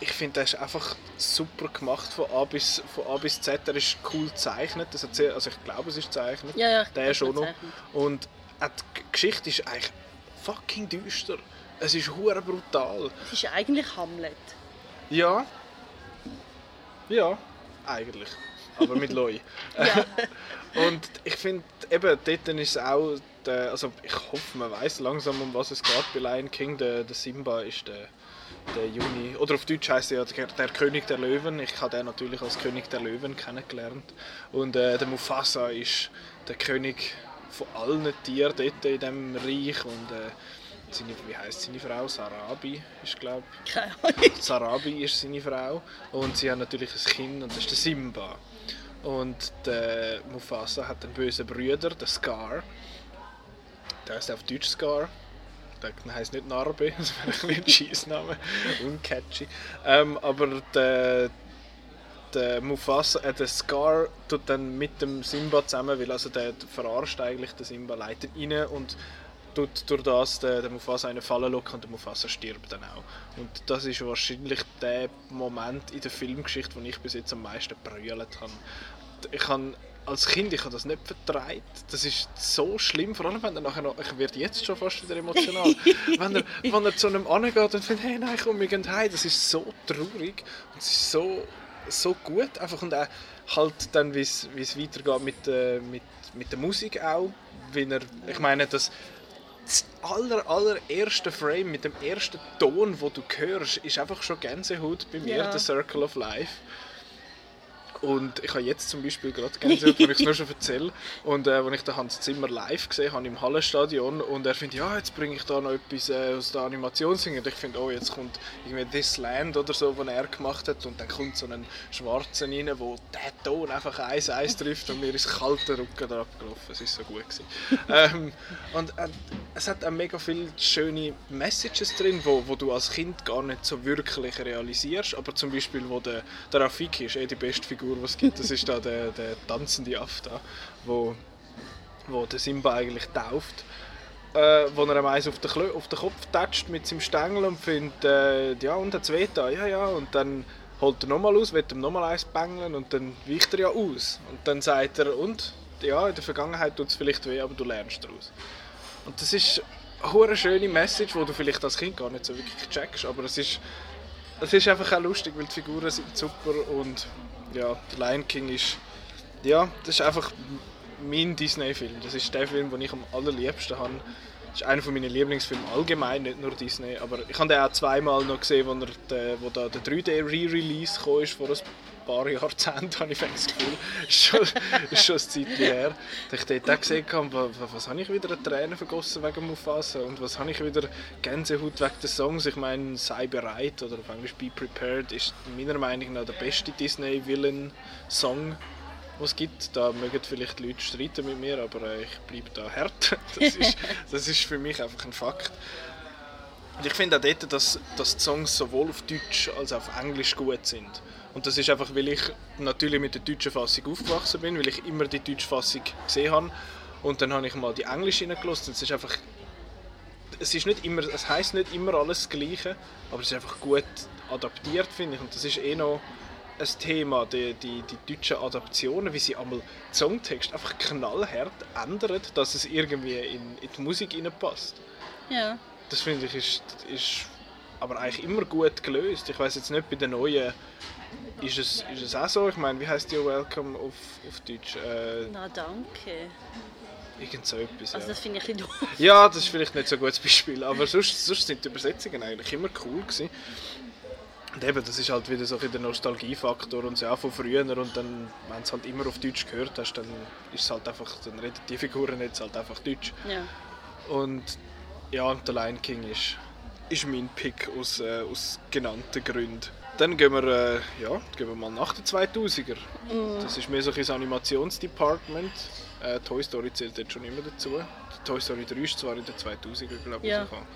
ich finde, der ist einfach super gemacht von A bis, von A bis Z. Er ist cool gezeichnet. Das hat sehr, also ich glaube, es ist gezeichnet. Ja, ja, der schon noch. Und die Geschichte ist eigentlich fucking düster. Es ist hure brutal. Es ist eigentlich Hamlet. Ja. Ja, eigentlich. Aber mit *laughs* Loi. Ja. *laughs* Und ich finde, eben, dort ist es auch, der, also ich hoffe, man weiß langsam, um was es geht bei Lion King. Der, der Simba ist der, der Juni, oder auf Deutsch heißt er ja der, der König der Löwen. Ich habe den natürlich als König der Löwen kennengelernt. Und äh, der Mufasa ist der König von allen Tieren dort in diesem Reich. Und äh, seine, wie heißt seine Frau? Sarabi ist, glaube Ahnung. *laughs* Sarabi ist seine Frau und sie haben natürlich ein Kind und das ist der Simba. Und der Mufasa hat einen bösen Bruder, den Scar. Der heißt auf Deutsch Scar. Der heisst nicht Narbe, *laughs* das wäre ein ein Scheissname. Uncatchy. Ähm, aber der, der Mufasa, äh, der Scar tut dann mit dem Simba zusammen, weil also der verarscht eigentlich den Simba, leitet ihn rein und tut durch das den, den Mufasa eine Falle locken und der Mufasa stirbt dann auch. Und das ist wahrscheinlich der Moment in der Filmgeschichte, wo ich bis jetzt am meisten brüllt habe. Ich habe als Kind ich habe das nicht vertreibt. Das ist so schlimm, vor allem wenn er nachher noch, ich werde jetzt schon fast wieder emotional, *laughs* wenn er, wenn er zu einem angeht und findet, hey nein, komm, wir gehen heim, das ist so traurig und es ist so, so gut einfach und auch halt dann, wie es weitergeht mit, äh, mit, mit der Musik auch, wenn er, ich meine, das das aller, allererste Frame mit dem ersten Ton, wo du hörst, ist einfach schon Gänsehaut bei mir, Ja. The Circle of Life. Und ich habe jetzt zum Beispiel gerade Gänsehaut, wenn ich es nur schon erzähle. Und äh, als ich den Hans Zimmer live gesehen habe im Hallenstadion und er findet, ja, jetzt bringe ich da noch etwas äh, aus der Animationsding. Und ich finde, oh, jetzt kommt irgendwie This Land oder so, was er gemacht hat. Und dann kommt so ein Schwarzer rein, wo der Ton einfach eins eins trifft und mir ist kalte Rücken da abgelaufen. Es ist so gut gewesen. *laughs* ähm, und äh, es hat auch mega viele schöne Messages drin, wo, wo du als Kind gar nicht so wirklich realisierst. Aber zum Beispiel, wo der, der Rafiki ist eh die beste Figur, die es gibt. Das ist da der, der tanzende da, wo, wo der Simba eigentlich tauft. Äh, wo er ihm eins auf den, Klö- auf den Kopf tätscht mit seinem Stängel und findet, äh, ja, und hat's weh da, ja, ja, und dann holt er nochmal aus, will ihm nochmal eins bängeln und dann weicht er ja aus. Und dann sagt er, und, ja, in der Vergangenheit tut es vielleicht weh, aber du lernst daraus. Und das ist eine schöne Message, die du vielleicht als Kind gar nicht so wirklich checkst, aber es ist, es ist einfach auch lustig, weil die Figuren sind super und ja, der Lion King ist, ja, das ist einfach mein Disney-Film. Das ist der Film, den ich am allerliebsten habe. Das ist einer meiner Lieblingsfilme allgemein, nicht nur Disney. Aber ich habe den auch zweimal noch gesehen, wo, er der, wo da der 3D-Re-Release gekommen ist vor ein paar Jahrzehnten, habe ich das Gefühl. schon, *laughs* schon ein Zeitchen her. Dass ich dort auch gesehen habe, wa- wa- was habe ich wieder Tränen vergossen wegen Mufasa und was habe ich wieder Gänsehaut wegen den Songs. Ich meine, «Sei bereit» oder auf Englisch «Be prepared» ist meiner Meinung nach der beste Disney-Villain-Song was gibt. Da mögen vielleicht die Leute streiten mit mir, aber äh, ich bleibe da hart. *laughs* Das ist, das ist für mich einfach ein Fakt. Und ich finde auch dort, dass, dass die Songs sowohl auf Deutsch als auch auf Englisch gut sind. Und das ist einfach, weil ich natürlich mit der deutschen Fassung aufgewachsen bin, weil ich immer die deutsche Fassung gesehen habe. Und dann habe ich mal die englische reingelassen und es ist einfach... Es, ist nicht immer, es heisst nicht immer alles das Gleiche, aber es ist einfach gut adaptiert, finde ich. Und das ist eh noch ein Thema, die, die, die deutschen Adaptionen, wie sie einmal Songtext einfach knallhart ändern, dass es irgendwie in, in die Musik passt. Ja. Das finde ich ist, ist aber eigentlich immer gut gelöst. Ich weiß jetzt nicht, bei den neuen ist es, ist es auch so. Ich meine, wie heißt die Welcome auf, auf Deutsch? Äh, Na danke. irgend so etwas. Also ja. das finde ich ein bisschen doof. Ja, das ist vielleicht nicht so ein gutes Beispiel, aber sonst, sonst sind die Übersetzungen eigentlich immer cool gewesen. Und eben, das ist halt wieder so ein der Nostalgiefaktor und so auch von früher und dann, wenn du es halt immer auf Deutsch gehört hast, dann ist es halt einfach, dann reden die Figuren jetzt halt einfach Deutsch. Ja. Und ja, und der Lion King ist, ist mein Pick aus, äh, aus genannten Gründen. Dann gehen wir, äh, ja, gehen wir mal nach den 2000er. Das ist mehr so ein Animationsdepartment. Äh, Toy Story zählt jetzt schon immer dazu. Die Toy Story 3 ist zwar in den 2000er, glaube ich, Ja. rausgekommen.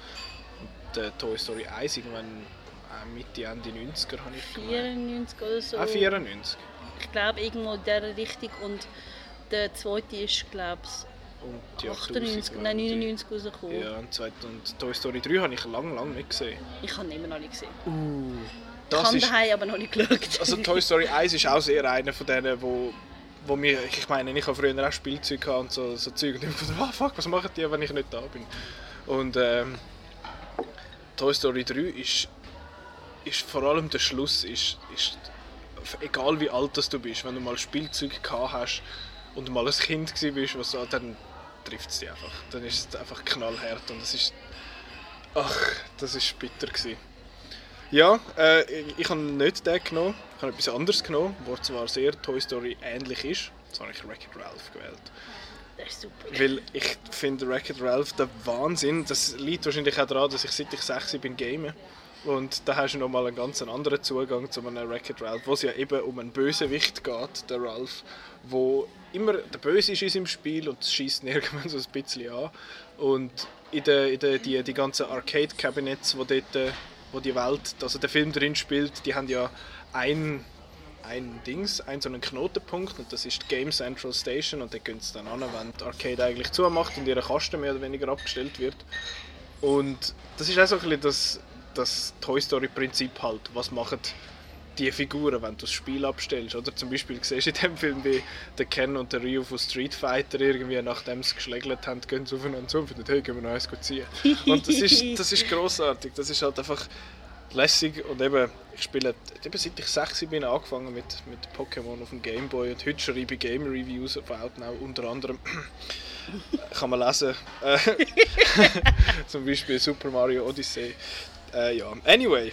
Und äh, Toy Story 1 irgendwann äh, Mitte, Ende 90er habe ich gemeint. 94 oder so. Ah, 94. Ich glaube irgendwo in dieser Richtung und der zweite ist glaube Und die ich 98, nein 80er. 99 rausgekommen. Ja, und, zweit- und Toy Story 3 habe ich lange, lange nicht gesehen. Ich habe ihn immer noch nicht gesehen. ich Das habe ist, daheim aber noch nicht geschaut. Also Toy Story 1 ist auch sehr einer von denen, wo, wo mir, ich meine, ich habe früher auch Spielzeug und so, so Zeug und ich dachte, ah fuck, was machen die, wenn ich nicht da bin? Und ähm, Toy Story 3 ist, ist vor allem der Schluss, ist, ist egal wie alt das du bist, wenn du mal Spielzeug gehabt hast und mal ein Kind gewesen bist, was so, dann trifft es dich einfach. Dann ist es einfach knallhart und es ist, ach, das ist bitter gewesen. Ja, äh, ich, ich habe nicht den genommen, ich habe etwas anderes genommen, was zwar sehr Toy Story ähnlich ist. Jetzt habe ich Wreck-It Ralph gewählt. Das ist super. Weil ich finde Wreck-It Ralph der Wahnsinn. Das liegt wahrscheinlich auch daran, dass ich seit ich 6 bin game. Und da hast du nochmal einen ganz anderen Zugang zu einem Wreck-It Ralph, wo es ja eben um einen Bösewicht geht, der Ralph, wo immer der Böse ist seinem Spiel und es schießt *laughs* irgendwann so ein bisschen an. Und in der, in der, die, die ganzen Arcade-Cabinets, wo dort äh, wo die Welt, also der Film drin spielt, die haben ja ein, ein Dings, einen so einen Knotenpunkt und das ist Game Central Station und da gehen sie dann an, wenn die Arcade eigentlich zumacht und ihre Kasten mehr oder weniger abgestellt wird. Und das ist auch so ein bisschen das, das Toy Story Prinzip halt, was machen die Figuren, wenn du das Spiel abstellst. Oder zum Beispiel siehst du in dem Film, wie der Ken und der Ryu von Street Fighter irgendwie, nachdem sie geschlägelt haben, gehen sie aufeinander zu und finden, hey, gehen wir noch eins ziehen. *laughs* Und das ist, das ist grossartig. Das ist halt einfach lässig und eben, ich spiele, eben seit ich 6 bin angefangen mit, mit Pokémon auf dem Gameboy und heute schreibe ich Game Reviews auf Outnow, unter anderem *clears throat* kann man lesen, äh, *laughs* zum Beispiel Super Mario Odyssey. Äh, ja, anyway.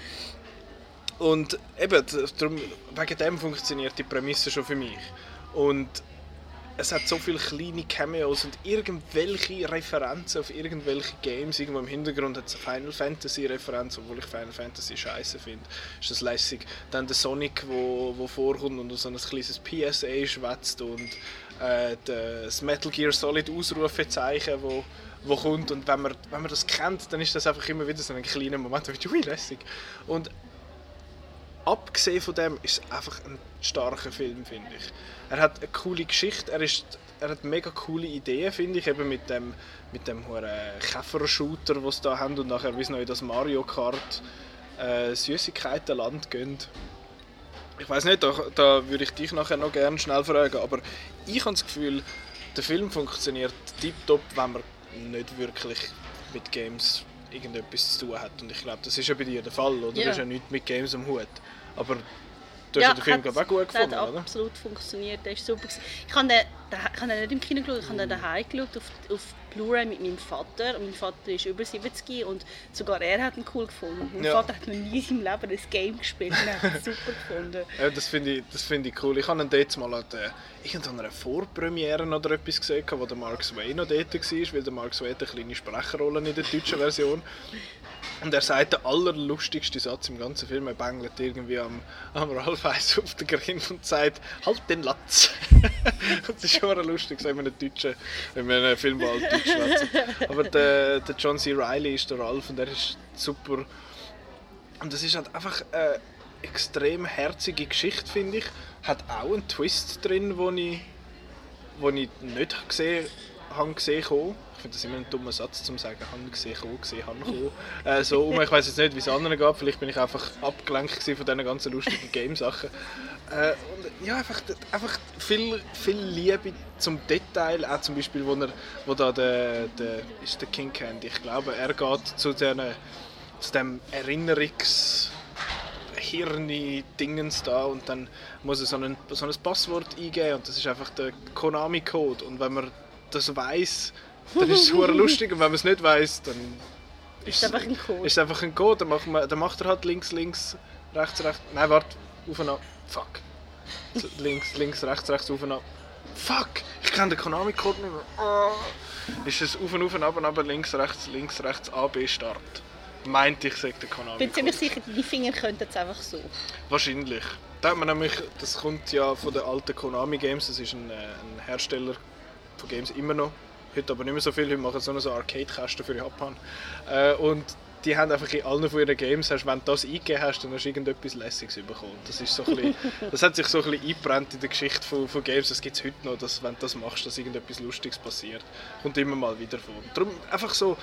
Und eben, darum, wegen dem funktioniert die Prämisse schon für mich. Und es hat so viele kleine Cameos und irgendwelche Referenzen auf irgendwelche Games. Irgendwo im Hintergrund hat es eine Final Fantasy Referenz, obwohl ich Final Fantasy scheiße finde. Ist das lässig. Dann der Sonic, wo, wo vorkommt und so ein kleines PSA schwätzt und äh, das Metal Gear Solid Ausrufezeichen, wo, wo kommt. Und wenn man, wenn man das kennt, dann ist das einfach immer wieder so ein kleiner Moment, ui, lässig. Und abgesehen von dem ist es einfach ein starker Film, finde ich. Er hat eine coole Geschichte, er, ist, er hat mega coole Ideen, finde ich, eben mit dem, mit dem Käfer-Shooter, den sie da haben und nachher, wie es noch in das Mario Kart äh, Süßigkeitenland gehen. Ich weiß nicht, da, da würde ich dich nachher noch gerne schnell fragen, aber ich habe das Gefühl, der Film funktioniert tiptop, wenn man nicht wirklich mit Games irgendetwas zu tun hat. Und ich glaube, das ist ja bei dir der Fall, oder? Ja. Du hast ja nichts mit Games am Hut. Aber du hast ja, den Film, auch gut gefunden, hat oder? absolut funktioniert, der ist super. Ich habe den, den, den nicht im Kino geschaut, ich habe den daheim geschaut, auf, auf Blu-ray mit meinem Vater. Und mein Vater ist über 70 und sogar er hat ihn cool gefunden. Mein Ja. Vater hat noch nie in seinem Leben ein Game gespielt und hat es super gefunden. *laughs* Ja, das finde ich, das finde ich cool. Ich habe ihn dort mal an der, irgendeiner Vorpremiere oder etwas gesehen, wo der Mark Sway noch dort war, weil der Mark Sway hat eine kleine Sprechrolle in der deutschen Version. Und er sagt den allerlustigsten Satz im ganzen Film. Er bängelt irgendwie am, am Ralph Eis auf den Grind und sagt, halt den Latz. *laughs* das ist schon lustig, so in einem deutschen, in einem Film, wo halt Deutsch schwätzen. Aber der, der John C. Reilly ist der Ralph und der ist super. Und das ist halt einfach eine extrem herzige Geschichte, finde ich. Hat auch einen Twist drin, wo ich, ich nicht gesehen habe gesehen kommen. Ich finde das immer ein dummer Satz zum sagen, habe gesehen kommen, gesehen habe kommen. Äh, so um, ich weiß jetzt nicht, wie es anderen geht. Vielleicht bin ich einfach abgelenkt von diesen ganzen lustigen Game-Sachen. Äh, und ja, einfach, einfach viel, viel Liebe zum Detail. Auch zum Beispiel, wo, er, wo da der, der, ist der King Candy, ich glaube, er geht zu, den, zu dem Erinnerungs... Hirni-Dingens da und dann muss er so ein, so ein Passwort eingeben und das ist einfach der Konami-Code und wenn man das weiß, dann ist es super lustig und wenn man es nicht weiß, dann ist es einfach ein Code. Ist einfach ein Code, dann macht, man, dann macht er halt links, links, rechts, rechts, nein warte, auf und ab, fuck. links, links, rechts, rechts, auf und ab. Fuck, ich kenne den Konami-Code nicht mehr. Oh. Ist es auf und auf und ab und ab, links, rechts, links, rechts, A, B, Start meinte ich, sagt der Konami. Bin ziemlich sicher, die Finger könnten es einfach so. Wahrscheinlich. Da hat man nämlich, das kommt ja von den alten Konami Games, das ist ein, äh, ein Hersteller von Games immer noch. Heute aber nicht mehr so viel, heute machen sie nur so Arcade-Kästen für Japan. Äh, und die haben einfach in allen von ihren Games, hast, wenn du das eingegeben hast, dann hast du irgendetwas Lässiges bekommen. Das, ist so ein bisschen, *laughs* das hat sich so ein bisschen eingebrannt in der Geschichte von, von Games. Das gibt es heute noch, dass wenn du das machst, dass irgendetwas Lustiges passiert. Kommt immer mal wieder vor. Darum einfach so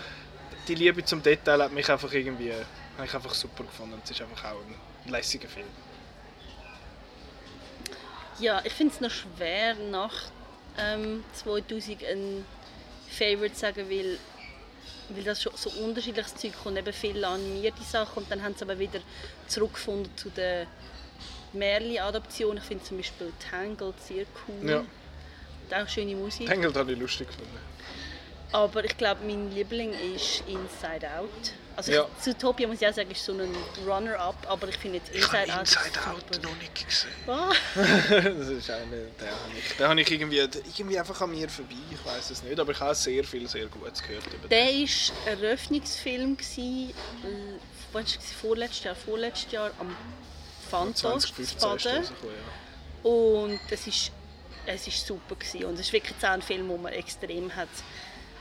die Liebe zum Detail hat mich einfach irgendwie habe ich einfach super gefunden. Es ist einfach auch ein lässiger Film. Ja, ich finde es noch schwer nach ähm, 2000 ein Favorite sagen, weil, weil das schon so unterschiedliches Zeug kommt, eben viele animierte Sachen und dann haben sie aber wieder zurückgefunden zu den Merli-Adaptionen. Ich finde zum Beispiel Tangled sehr cool. Ja. Und auch schöne Musik. Tangled habe ich lustig gefunden. Aber ich glaube, mein Liebling ist Inside Out. Also ja. ich, Zootopia muss ich auch sagen, ist so ein Runner-up, aber ich finde jetzt Inside ich Out. Inside Out noch nicht gesehen. *laughs* Oh. das ist einer, der habe ich, den habe ich irgendwie, irgendwie einfach an mir vorbei. Ich weiß es nicht, aber ich habe sehr viel, sehr Gutes gehört über Der war ein Eröffnungsfilm gewesen, äh, vorletztes Jahr, vorletztes Jahr am Fantos, Baden. Ja. Und es ist es ist super gewesen. und es ist wirklich ein Film, wo man extrem hat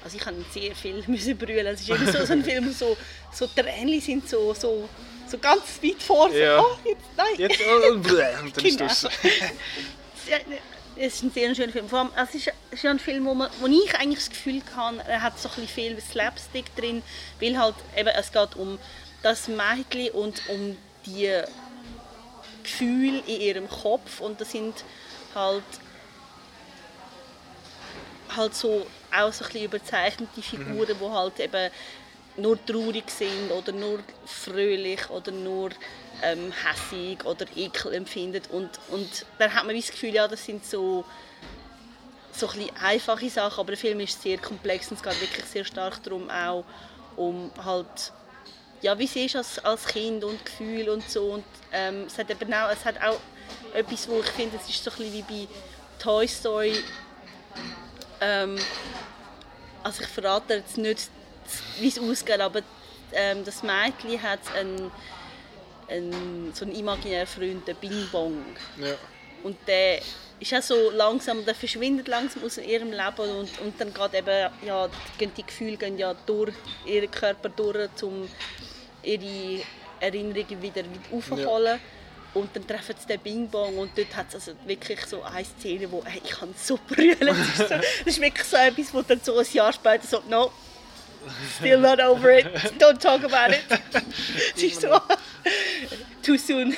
also ich habe sehr viel *laughs* müssen brüllen. Es ist immer so, so ein Film, so, so Tränen sind so, so, so ganz weit vor. So, ja. oh, jetzt, nein. Jetzt, oh, und dann ist genau. *laughs* Es ist ein sehr schöner Film. Vor allem, es ist, es ist ein Film, wo, man, wo ich eigentlich das Gefühl habe, er hat so ein viel Slapstick drin, weil halt eben, es geht um das Mädchen und um die Gefühle in ihrem Kopf und das sind halt halt so auch so ein bisschen überzeichnete Figuren, mhm. die halt eben nur traurig sind oder nur fröhlich oder nur ähm, hässig oder Ekel empfinden. Und, und dann hat man das Gefühl, ja, das sind so so ein einfache Sachen, aber der Film ist sehr komplex und es geht wirklich sehr stark darum auch um halt ja, wie siehst du als, als Kind und Gefühl und so. Und ähm, es hat eben auch, es hat auch etwas, wo ich finde, es ist so ein bisschen wie bei Toy Story ähm, also ich verrate jetzt nicht, wie es ausgeht, aber ähm, das Mädchen hat einen, einen, so einen imaginären Freund, den Bing Bong. Ja. Und der ist auch so langsam, der verschwindet langsam aus ihrem Leben und, und dann geht eben, ja, die Gefühle gehen ja durch ihren Körper durch, um ihre Erinnerungen wieder, aufzuholen. Ja. Und dann treffen sie den Bing Bong und dort hat es also wirklich so eine Szene, wo hey, ich kann so brüllen. *laughs* Das ist, so, das ist wirklich so etwas, wo dann so ein Jahr später so, no, still not over it, don't talk about it. *laughs* Es ist so, *laughs* too soon.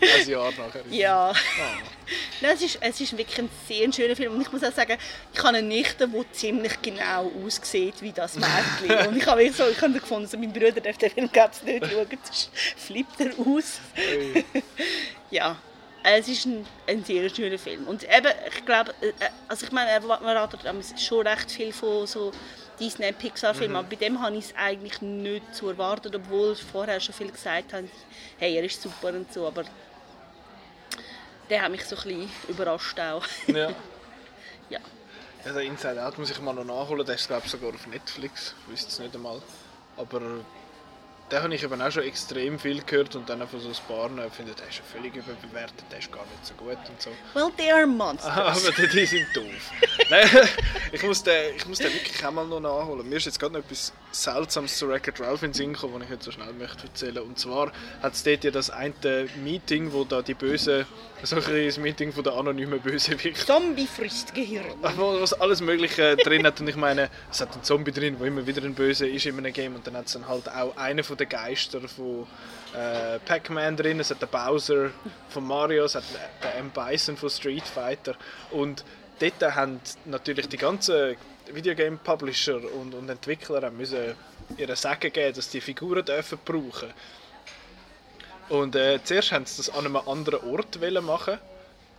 ein Jahr nachher. Ja. Oh. Nein, es, ist, es ist wirklich ein sehr schöner Film und ich muss auch sagen, ich habe eine Nichte, die ziemlich genau aussieht wie das Mädchen. *laughs* und ich habe so, ich habe gefunden, so, mein Bruder darf den Film nicht schauen, sonst flippt er aus. ja, es ist ein, ein, sehr schöner Film. Und eben, ich glaube, äh, also ich meine, man ratet schon recht viel von so Disney Pixar Filmen, mhm. aber bei dem habe ich es eigentlich nicht so erwartet, obwohl vorher schon viel gesagt haben, hey, er ist super und so, aber der hat mich so ein bisschen überrascht auch. Ja. *laughs* ja. Ja, der Inside Out muss ich mal noch nachholen, der ist glaube ich sogar auf Netflix, ich wüsste es nicht einmal. Aber habe ich eben auch schon extrem viel gehört und dann von so ein paar finde der ist ja völlig überbewertet, der ist gar nicht so gut und so. Well, they are monsters. aber die, die sind doof. *laughs* Nein, *laughs* ich muss, den, ich muss den wirklich auch mal noch nachholen. Mir ist jetzt gerade noch etwas Seltsames zu Record Ralph in Sinn gekommen, das ich jetzt so schnell möchte erzählen Und zwar hat es dort ja das eine Meeting, wo da die bösen, so ein kleines Meeting von der anonymen Bösewicht. Zombie frisst Gehirn. *laughs* Was alles mögliche drin hat und ich meine, es hat einen Zombie drin, wo immer wieder ein Böse ist in einem Game und dann hat es dann halt auch einen von den Geistern von äh, Pac-Man drin, es hat den Bowser von Mario, es hat den M. Bison von Street Fighter und dort haben natürlich die ganzen Videogame-Publisher und, und Entwickler müssen ihre Sagen geben, dass die Figuren dürfen brauchen. Und äh, zuerst haben sie das an einem anderen Ort machen,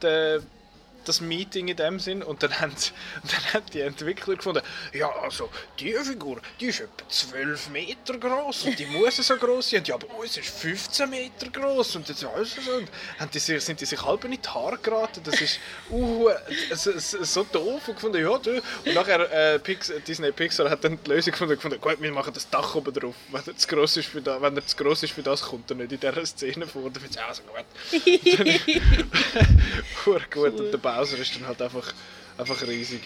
den, das Meeting in dem Sinn. Und dann haben, sie, *laughs* dann haben die Entwickler gefunden, ja also die Figur, die ist etwa 12 Meter groß und die muss so groß sein, ja aber uns ist 15 Meter groß und jetzt weißt du, und haben die sich, sind die sich halb in die Haare geraten, das ist *laughs* uh, so, so doof und gefunden, ja du. und nachher äh, Pix, Disney Pixar hat dann die Lösung gefunden, gefunden gut, wir machen das Dach oben drauf, wenn er zu groß ist für das, wenn er zu groß ist für das, kommt er nicht in dieser Szene vor, dann findet also gut. *laughs* gut. Und der Bowser ist dann halt einfach, einfach riesig.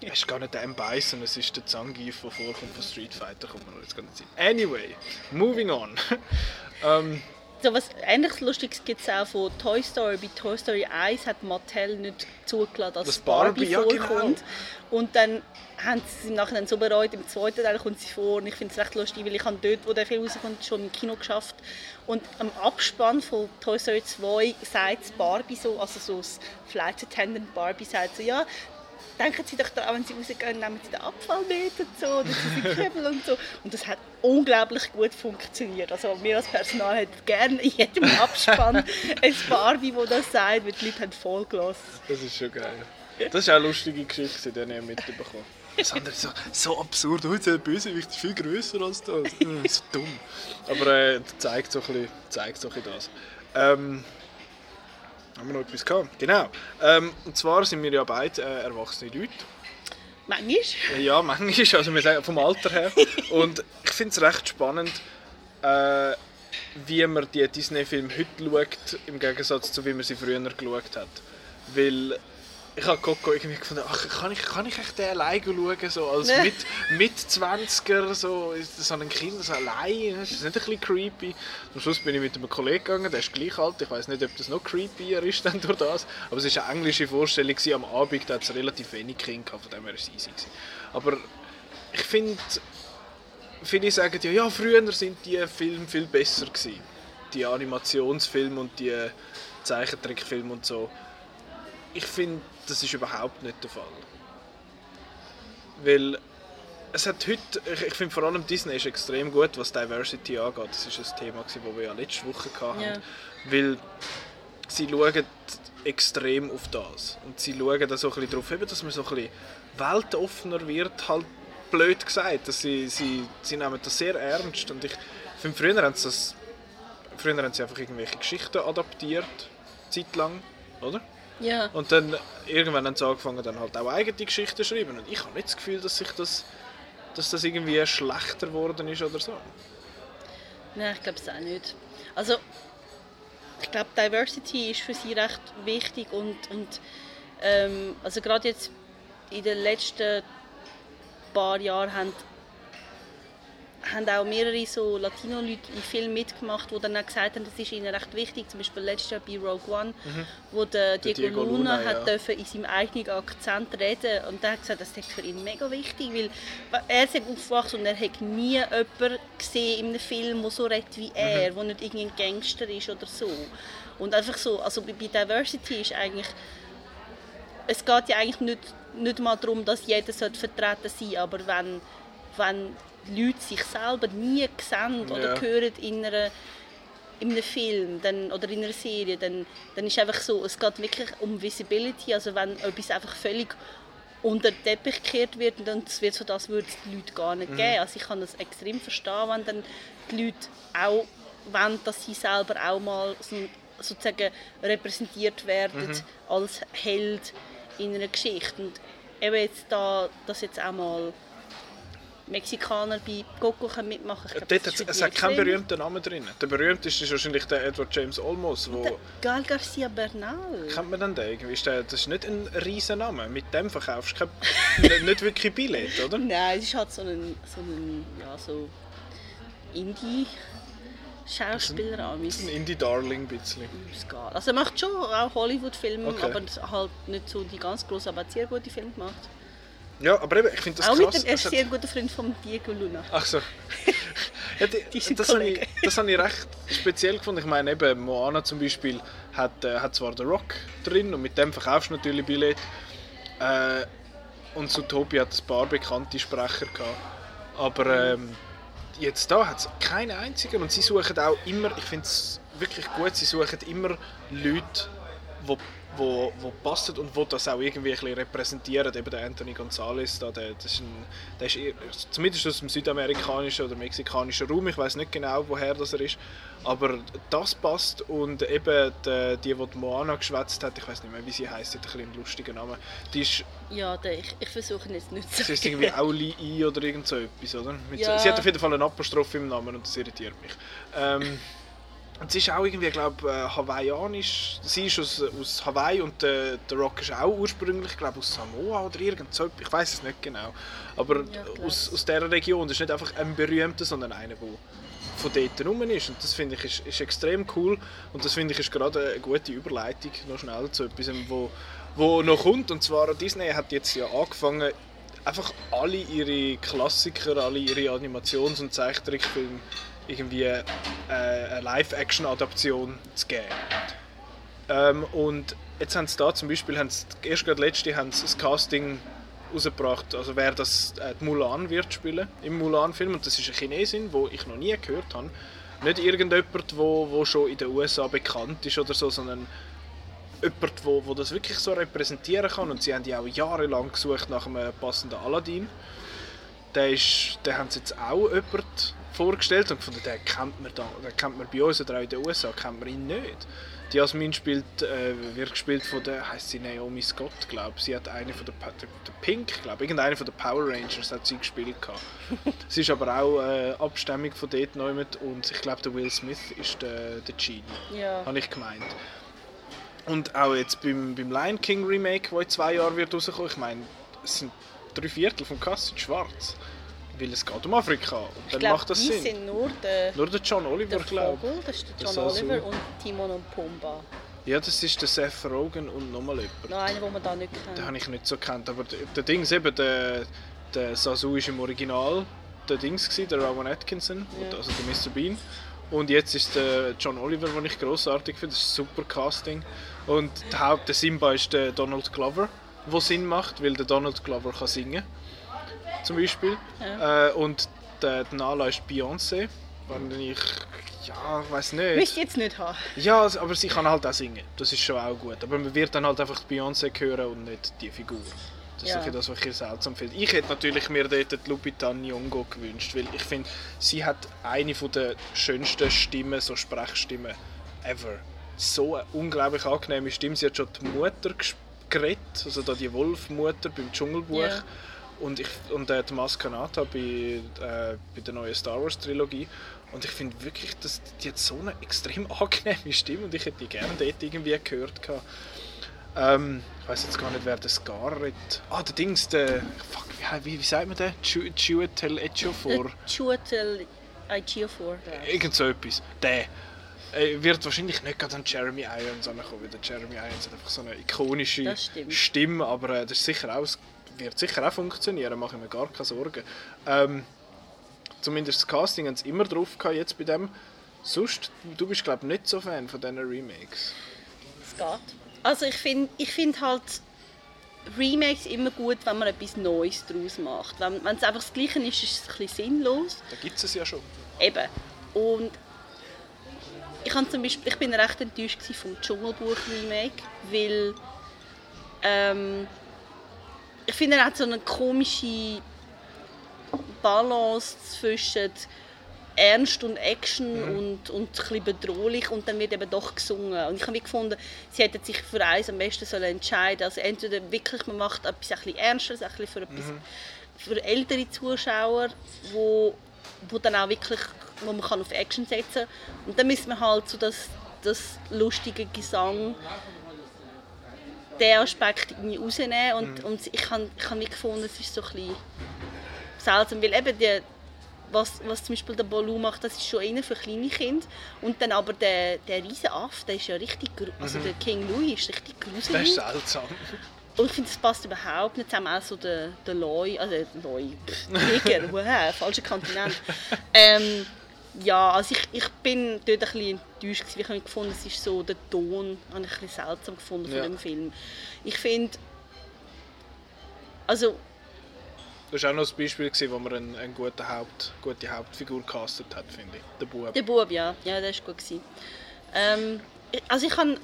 Es ist gar nicht M. Bison, es ist der Zangief, der vorkommt von Street Fighter, kommt man jetzt gar nicht sein. Anyway, moving on. *laughs* ähm, so was ähnliches Lustiges gibt es auch von Toy Story. Bei Toy Story 1 hat Mattel nicht zugelassen, dass das Barbie, Barbie vorkommt. Ja, genau. Und dann haben sie es im Nachhinein so bereut. Im zweiten Teil kommt sie vor und ich finde es recht lustig, weil ich habe dort, wo der Film rauskommt, schon im Kino geschafft. Und am Abspann von Toy Story 2 sagt Barbie so, also so das Flight Attendant Barbie sagt so, ja, denken Sie doch daran, wenn Sie rausgehen, nehmen Sie den Abfall mit und so, oder Sie Kübel und so. Und das hat unglaublich gut funktioniert. Also wir als Personal hätten gerne in jedem Abspann ein Barbie, das das sagt, weil die Leute haben voll gelassen. Das ist schon geil. Das ist auch eine lustige Geschichte, die ich mitbekommen das andere ist so, so absurd. Oh, der Bösewicht ist viel grösser als das. *laughs* so dumm. Aber äh, zeigt so ein bisschen, zeigt so ein bisschen das. Ähm, haben wir noch etwas gehabt? Genau. Ähm, und zwar sind wir ja beide äh, erwachsene Leute. Manchmal? Ja, manchmal, also wir sagen vom Alter her. Und ich finde es recht spannend, äh, wie man die Disney-Filme heute schaut, im Gegensatz zu wie man sie früher geschaut hat. Weil ich habe Coco irgendwie gefunden, ach, kann ich, kann ich echt den alleine schauen, so als mit, mit 20er, so, so ein Kind so allein, das ist nicht ein bisschen creepy. Am Schluss bin ich mit einem Kollegen gegangen, der ist gleich alt, ich weiß nicht, ob das noch creepier ist dann durch das, aber es war eine englische Vorstellung, am Abend da hat es relativ wenig Kinder gehabt, von dem her war es easy. Gewesen. Aber ich finde, viele sagen ja, ja, früher sind die Filme viel besser gewesen. Die Animationsfilme und die Zeichentrickfilme und so. Ich finde, das ist überhaupt nicht der Fall. Weil es hat heute, ich, finde vor allem Disney ist extrem gut, was Diversity angeht. Das ist ein Thema, das wir ja letzte Woche hatten. Ja. Weil sie schauen extrem auf das. Und sie schauen da so ein bisschen darauf, dass man so ein bisschen weltoffener wird, halt blöd gesagt. Dass sie, sie, sie nehmen das sehr ernst. Und ich finde, früher haben sie das, früher haben sie einfach irgendwelche Geschichten adaptiert, zeitlang, oder? Ja. Und dann irgendwann haben sie angefangen, dann halt auch eigene Geschichten zu schreiben. Und ich habe nicht das Gefühl, dass sich das, dass das irgendwie schlechter geworden ist oder so. Nein, ich glaube es auch nicht. Also, ich glaube, Diversity ist für sie recht wichtig und, und ähm, also gerade jetzt in den letzten paar Jahren haben haben auch mehrere so Latino-Leute in Filmen mitgemacht, die dann auch gesagt haben, das ist ihnen recht wichtig. Zum Beispiel letztes Jahr bei Rogue One, mhm. wo der Diego, Diego Luna, Luna hat ja. in seinem eigenen Akzent reden und der hat gesagt, das ist für ihn mega wichtig, weil er ist aufgewachsen und er hat nie jemanden gesehen in einem Film, der so redet wie er, mhm. nicht irgendwie ein Gangster ist oder so. Und einfach so, also bei Diversity ist eigentlich, es geht ja eigentlich nicht, nicht mal darum, dass jeder vertreten sein sollte, aber wenn, wenn Leute sich selber nie sehen oder ja. hören in, einer, in einem Film dann, oder in einer Serie, dann, dann ist einfach so, es geht wirklich um Visibility, also wenn etwas einfach völlig unter den Teppich gekehrt wird, dann wird so, das würde es die Leute gar nicht mhm. geben. Also ich kann das extrem verstehen, wenn dann die Leute auch wollen, dass sie selber auch mal so, sozusagen repräsentiert werden mhm. als Held in einer Geschichte. Und eben jetzt da, das jetzt auch mal Mexikaner bei Coco mitmachen können. Dort hat, es hat keinen berühmten Namen drin. Der berühmteste ist wahrscheinlich der Edward James Olmos. Wo, Der Gal Garcia Bernal. kennt man den irgendwie? Ist der, das ist nicht ein riesen Name. Mit dem verkaufst du kein, *laughs* nicht- wirklich Billett, oder? Nein, es ist halt so ein, so ein ja, so Indie-Schauspieler an. Ein Indie-Darling ein bisschen. Also er macht schon auch Hollywood-Filme, Okay. aber halt nicht so die ganz großen, aber sehr gute Filme gemacht. Ja, aber eben, ich finde das auch krass. mit dem, er ist hat- sehr guter Freund von Diego Luna. Ach so. *laughs* Ja, die, Die das habe ich, das habe ich recht speziell gefunden. Ich meine, eben, Moana zum Beispiel hat, äh, hat zwar den Rock drin und mit dem verkaufst du natürlich Billett. Äh, und Zootopia hat ein paar bekannte Sprecher gehabt. Aber ähm, jetzt da hat es keinen einzigen und sie suchen auch immer, ich finde es wirklich gut, sie suchen immer Leute, wo, wo, wo passen und wo das auch irgendwie ein bisschen repräsentieren. Eben der Anthony Gonzalez, da, der, das ist ein, der ist zumindest aus dem südamerikanischen oder mexikanischen Raum, ich weiß nicht genau, woher das er ist, aber das passt und eben die, die, die, die Moana geschwätzt hat, ich weiß nicht mehr, wie sie heißt, hat ein bisschen einen lustigen Namen, die ist, Ja, der, ich, ich versuche jetzt nicht zu sie ist irgendwie Auli I oder irgend so etwas, oder? Mit Ja. so, sie hat auf jeden Fall einen Apostroph im Namen und das irritiert mich. Ähm, und sie ist auch irgendwie, glaube äh, hawaiianisch. Sie ist aus, aus Hawaii und der, der Rock ist auch ursprünglich, glaube aus Samoa oder irgend so. Ich weiß es nicht genau. Aber Ja, aus, aus dieser Region. Das ist nicht einfach ein berühmter, sondern einer, der von dort rum ist. Und das finde ich ist, ist extrem cool. Und das finde ich ist gerade eine gute Überleitung noch schnell zu etwas, wo, wo noch kommt. Und zwar Disney hat jetzt ja angefangen, einfach alle ihre Klassiker, alle ihre Animations- und Zeichentrickfilme irgendwie äh, eine Live-Action-Adaption zu geben. Ähm, und jetzt haben sie da zum Beispiel, haben sie, erst gerade letzte haben sie das Casting rausgebracht, also wer das äh, Mulan wird spielen im Mulan-Film und das ist eine Chinesin, wo ich noch nie gehört habe. Nicht irgendjemand, wo, wo schon in den USA bekannt ist oder so, sondern jemand, wo, wo das wirklich so repräsentieren kann und sie haben ja auch jahrelang gesucht nach einem passenden Aladdin. Der, ist, den haben sie jetzt auch jemand vorgestellt und gefunden, den kennt man, da, den kennt man bei uns oder auch in den USA, kennt man ihn nicht. Die Jasmin spielt, äh, wird gespielt von der, heißt sie Naomi Scott, glaube Sie hat eine von der, der, der Pink, glaube irgendeine von der Power Rangers hat sie gespielt gehabt. *laughs* sie ist aber auch äh, Abstammung von dort jemand und ich glaube der Will Smith ist der, der Genie, Ja. habe ich gemeint. Und auch jetzt beim, beim Lion King Remake, wo in zwei Jahren wird rauskommen, ich meine, es sind drei Viertel vom Cast sind schwarz. Weil es geht um Afrika. Und Ich dann glaube, macht das die Sinn. sind nur der, Nur der John Oliver, der glaube Vogel, das ist der Der John Sasu. Oliver und Timon und Pumba. Ja, das ist der Seth Rogen und nochmal jemand. Noch einer, den man da nicht Den kennt. habe ich nicht so kennt. Aber der, der Dings eben, der, der Sasu ist im Original der Dings gewesen, der Rowan Atkinson, Ja. also der Mr. Bean. Und jetzt ist der John Oliver, den ich grossartig finde. Das ist ein super Casting. Und der Haupt, der Simba ist der Donald Glover, wo Sinn macht, weil der Donald Glover kann singen. Zum Beispiel. Äh, und der, der Nala ist Beyoncé. Wenn ich, ja, ich weiß nicht. Müsst ihr jetzt nicht haben. Ja, also- aber sie kann halt auch singen. Das ist schon auch gut. Aber man wird dann halt einfach die Beyoncé hören und nicht die Figur. Das Ja. ist ja. das, was ich seltsam finde. Ich hätte natürlich mir dort die Lupita Nyong'o gewünscht, weil ich finde, sie hat eine von der schönsten Stimmen, so Sprechstimmen ever. So eine unglaublich angenehme Stimme. Sie hat schon die Mutter geredet, also da die Wolfmutter beim Dschungelbuch. Ja. Und, ich, und äh, die Maskanata bei, äh, bei der neuen Star Wars Trilogie. Und ich finde wirklich, dass die hat so eine extrem *laughs* angenehme Stimme und ich hätte die gerne dort irgendwie gehört. gehabt. Ähm, ich weiß jetzt gar nicht, wer das Garrett. Ah, der Dings, der. Fuck, wie, wie, sagt man den? Chiwetel Ejiofor. Chuatel Ejiofor. Irgend so etwas. Der. äh, Wird wahrscheinlich nicht gerade an Jeremy Irons ankommen, weil der Jeremy Irons hat einfach so eine ikonische. Stimme, aber äh, das ist sicher auch, wird sicher auch funktionieren, mache ich mir gar keine Sorgen. Ähm, zumindest das Casting haben sie immer drauf gehabt, jetzt bei dem. Sonst, du bist glaube ich nicht so Fan von diesen Remakes. Es geht. Also ich finde ich find halt Remakes immer gut, wenn man etwas Neues daraus macht. Wenn wenn es einfach das Gleiche ist, ist es ein bisschen sinnlos. Da gibt es es ja schon. Eben. Und ich, zum Beispiel, ich bin recht enttäuscht vom Dschungelbuch-Remake, weil ähm, ich finde, er hat so eine komische Balance zwischen Ernst und Action und, und ein bisschen bedrohlich und dann wird eben doch gesungen. Und ich habe gefunden, sie hätten sich für eins am besten sollen entscheiden Also entweder wirklich man macht etwas ein bisschen Ernstes, ein bisschen für etwas für ältere Zuschauer, wo, wo dann auch wirklich, wo man kann auf Action setzen kann. Und dann müssen wir halt so das, das lustige Gesang den Aspekt irgendwie rausnehmen und, Mhm. und ich habe ich hab gefunden, es ist so ein bisschen seltsam, weil eben die, was, was zum Beispiel der Baloo macht, das ist schon eher für kleine Kinder und dann aber der, der riesen Aff, der ist ja richtig, also der King Louis ist richtig Mhm. Das ist gruselig seltsam. und ich finde, das passt überhaupt nicht zusammen, auch so der, der Loi, also Loi, Tiger, *laughs* woher, falscher Kontinent. Ähm, ja, also ich, ich bin dort ein bisschen enttäuscht gewesen, ich habe gefunden, es ist so, der Ton habe ich ein bisschen seltsam gefunden von Ja. dem Film. Ich finde, also Das war auch noch ein Beispiel, wo man eine, eine gute, Haupt, gute Hauptfigur castet hat, finde ich. Der Bub. der Bub, ja, ja, der war gut. Gewesen. Ähm, ich- also ich habe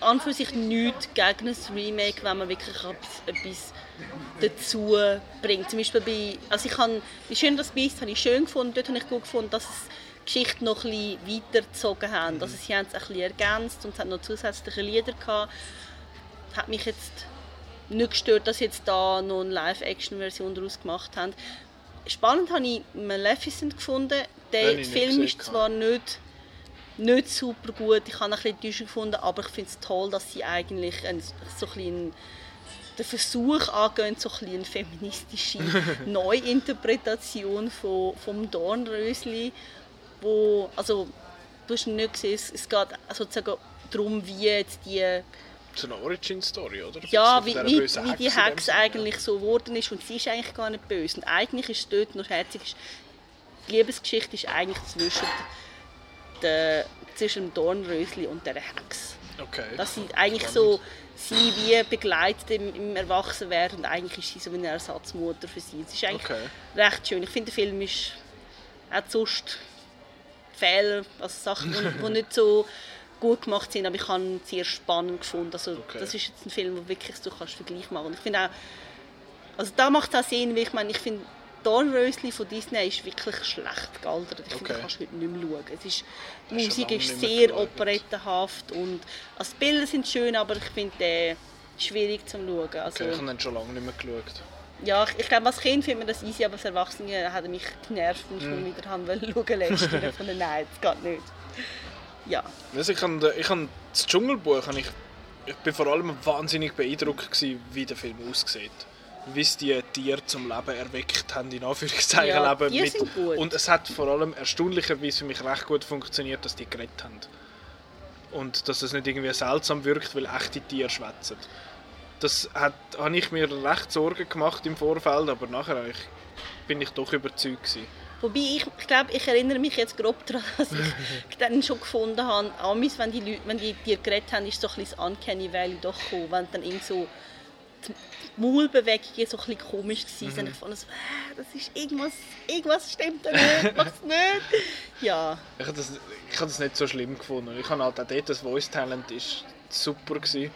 an für sich nichts gegen ein Remake, wenn man wirklich etwas, etwas dazu bringt. Zum Beispiel bei, also ich habe, wie schön das Beast habe ich schön gefunden, dort habe ich gut gefunden, dass es Geschichte noch ein bisschen weitergezogen haben. Also sie haben es ein bisschen ergänzt und es hat noch zusätzliche Lieder gehabt. Hat mich jetzt nicht gestört, dass sie jetzt da noch eine Live-Action-Version daraus gemacht haben. Spannend habe ich Maleficent gefunden. Der Film ist zwar nicht, nicht super gut, ich habe ihn ein bisschen enttäuschend gefunden, aber ich finde es toll, dass sie eigentlich ein, so ein den Versuch angehen, so ein eine feministische *laughs* Neuinterpretation von, vom Dornrösli, wo, also du hast nicht gesehen, es, es geht sozusagen darum, wie jetzt die So eine Origin-Story, oder? ja, wie, wie, wie die Hexe eigentlich so geworden ist und sie ist eigentlich gar nicht böse. Und eigentlich ist es dort noch herzig, die Liebesgeschichte ist eigentlich zwischen, der, zwischen dem Dornrösli und der Hexe. Okay. Dass sie eigentlich so sie wie begleitet im, im Erwachsenwerden und eigentlich ist sie so eine Ersatzmutter für sie. Es ist eigentlich Okay. recht schön. Ich finde, der Film ist auch sonst Fehler, also Sachen, *laughs* die, nicht so gut gemacht sind, aber ich habe ihn sehr spannend gefunden. Also, Okay. Das ist jetzt ein Film, wo wirklich du kannst Vergleich machen. Und ich finde auch, also da macht es auch Sinn, weil ich meine, ich finde Dornrösli von Disney ist wirklich schlecht gealtert. Ich finde, Okay. kannst du heute nicht mehr schauen. Es ist, die Musik ist sehr operettenhaft und also die Bilder sind schön, aber ich finde den schwierig zum Schauen. Also, okay. Ich habe den schon lange nicht mehr geschaut. Ja, ich, ich glaube, als Kind findet man das easy, aber als Erwachsene hat er mich genervt und ich mm. wieder haben schauen. Ich *laughs* fand, nein, das geht nicht. Ja, Also ich habe, ich habe das Dschungelbuch, ich, ich bin vor allem wahnsinnig beeindruckt gewesen, wie der Film aussieht. Wie es die Tiere zum Leben erweckt haben, in Anführungszeichen. Ja, Leben gut. Und es hat vor allem erstaunlicherweise für mich recht gut funktioniert, dass die geredet haben. Und dass es nicht irgendwie seltsam wirkt, weil echte Tiere schwätzen. Das hat, habe ich mir recht Sorgen gemacht im Vorfeld, aber nachher ich, bin ich doch überzeugt gewesen. Wobei ich, ich glaube, ich erinnere mich jetzt grob daran, *laughs* dass ich dann schon gefunden habe, Amis, wenn die Leute, wenn die dir geredet haben, ist so ein bisschen das Uncanny Valley doch gekommen, wenn dann irgend so die Maulbewegungen so ein bisschen komisch waren. Mhm. Ich fand so, äh, das ist irgendwas, irgendwas stimmt da nicht, *laughs* mach's nicht. Ja, Ich habe das, ich habe das nicht so schlimm gefunden. Ich habe halt auch dort, das Voice Talent ist super gewesen.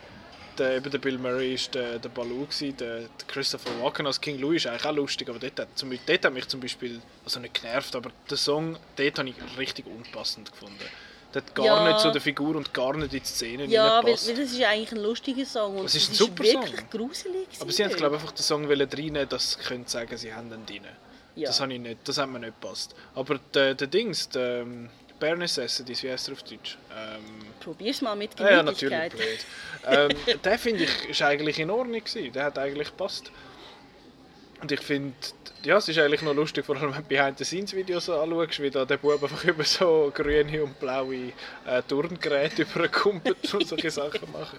Der, eben der Bill Murray ist der, der Baloo gewesen, der, der Christopher Walken als King Louis ist eigentlich auch lustig, aber dort hat, zum, dort hat mich zum Beispiel, also nicht genervt, aber der Song, dort habe ich richtig unpassend gefunden. Der hat gar Ja. nicht zu der Figur und gar nicht in die Szene ja weil, weil das ist ja eigentlich ein lustiger Song und Es ist ein super wirklich Song. gruselig. Aber sie haben glaube einfach den Song reinnehmen, dass sie können sagen, sie haben ihn drin. Ja. Das, habe ich nicht, das hat mir nicht gepasst. Aber der, der Dings, der ähm, Bare Necessities, wie heißt er auf Deutsch? Ähm, Probier's mal mit Ja, ja, natürlich. Gemütlichkeit. blöd. ähm, *laughs* der finde ich ist eigentlich in Ordnung gewesen. Der hat eigentlich gepasst. Und ich finde, ja, es ist eigentlich noch lustig, vor allem wenn du Behind-the-Scenes-Videos anschaust, wie da der Bub einfach über so grüne und blaue äh, Turngeräte *laughs* überkumpelt und solche Sachen machen.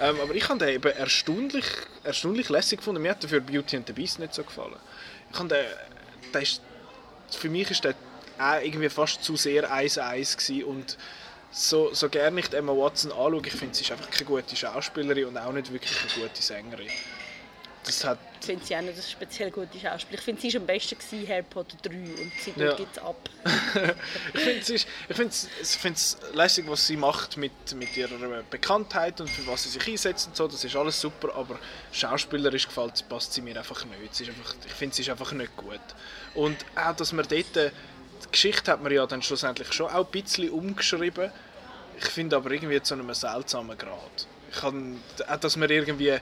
Ähm, aber ich habe den eben erstaunlich, erstaunlich lässig gefunden. Mir hat dafür Beauty and the Beast nicht so gefallen. Ich habe den, der ist, für mich ist der auch irgendwie fast zu sehr 1-1 gewesen und so, so gerne ich Emma Watson anschaue, ich finde, sie ist einfach keine gute Schauspielerin und auch nicht wirklich eine gute Sängerin. Das hat, Ich finde sie auch nicht eine speziell gute Schauspielerin. Ich finde, sie war am besten gewesen, Harry Potter 3 und seitdem Ja. gibt es ab. *laughs* ich finde es ist- ich find's, ich find's lässig, was sie macht mit, mit ihrer Bekanntheit und für was sie sich einsetzt und so, das ist alles super, aber schauspielerisch gefällt, passt sie mir einfach nicht. Sie ist einfach, ich finde, sie ist einfach nicht gut. Und auch, dass man dort, äh, die Geschichte hat man ja dann schlussendlich schon auch ein bisschen umgeschrieben, ich finde aber irgendwie zu einem seltsamen Grad. Ich kann, dass man irgendwie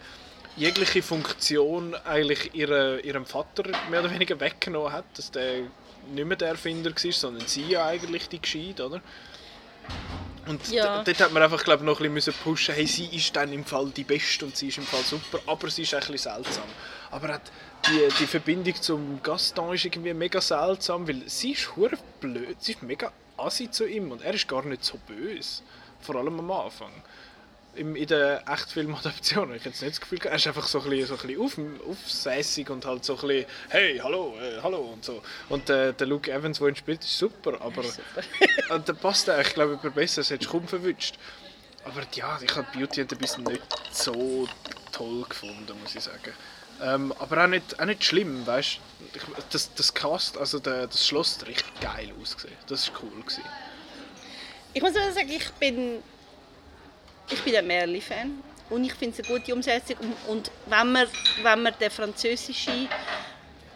jegliche Funktion eigentlich ihre, ihrem Vater mehr oder weniger weggenommen hat, dass der nicht mehr der Erfinder war, sondern sie ja eigentlich die gescheit, oder? Und Ja. dort hat man einfach glaub, noch ein bisschen pushen, hey, sie ist dann im Fall die Beste und sie ist im Fall super, aber sie ist ein bisschen seltsam. Aber hat die, die Verbindung zum Gaston ist irgendwie mega seltsam, weil sie ist hure blöd, sie ist mega assi zu ihm und er ist gar nicht so böse. Vor allem am Anfang. Im, in der Echtfilmadaption ich jetzt nicht das Gefühl, gehabt, er ist einfach so ein bisschen, so ein bisschen auf, aufsässig und halt so ein bisschen «Hey, hallo, äh, hallo» und so. Und äh, der Luke Evans, der ihn spielt, ist super, aber *laughs* und der passt eigentlich, ich glaube, besser, das hättest du kaum verwünscht. Aber ja, ich habe Beauty and the Beast nicht so toll gefunden, muss ich sagen. Ähm, aber auch nicht, auch nicht schlimm, weißt du? Das, das Cast, also der, das Schloss hat richtig geil ausgesehen. Das war cool. Gewesen. Ich muss aber sagen, ich bin, ich bin ein Merli-Fan und ich finde es eine gute Umsetzung. Und, wenn, man, wenn man den französischen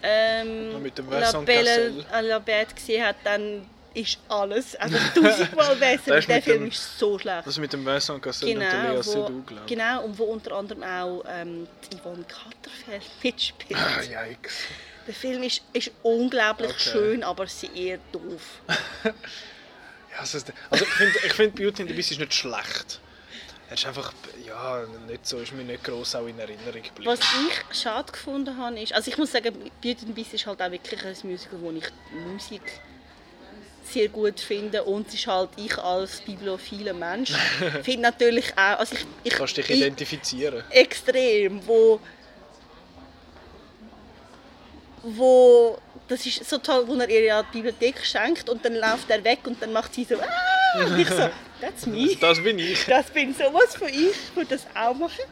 ähm, Ja, mit dem La Belle à la Bête gesehen hat, dann ist alles also tausendmal *laughs* besser. Der mit Film dem- ist so schlecht. Das mit dem Vincent Cassel und der Genau Lea Seydoux, glaube ich. genau, und wo unter anderem auch ähm, Yvonne Katterfeld *laughs* mitspielt. Ah, yikes. Der Film ist, ist unglaublich Okay. schön, aber sehr doof. *laughs* Ja, also, also ich finde ich find Beauty and the Beast ist nicht schlecht. Er ist einfach, ja, nicht so, ist mir nicht gross auch in Erinnerung geblieben. Was ich schade gefunden habe, ist, also ich muss sagen, Beauty and the Beast ist halt auch wirklich ein Musical, wo ich Musik sehr gut finde und es ist halt ich als bibliophiler Mensch *laughs* finde natürlich auch, also ich, ich, Kannst dich ich identifizieren. extrem, wo wo das ist so toll, wo er ihr ja die Bibliothek schenkt und dann läuft er weg und dann macht sie so ah! und ich so, that's me. *laughs* Das bin ich. Das bin sowas von ich, ich würde das auch machen.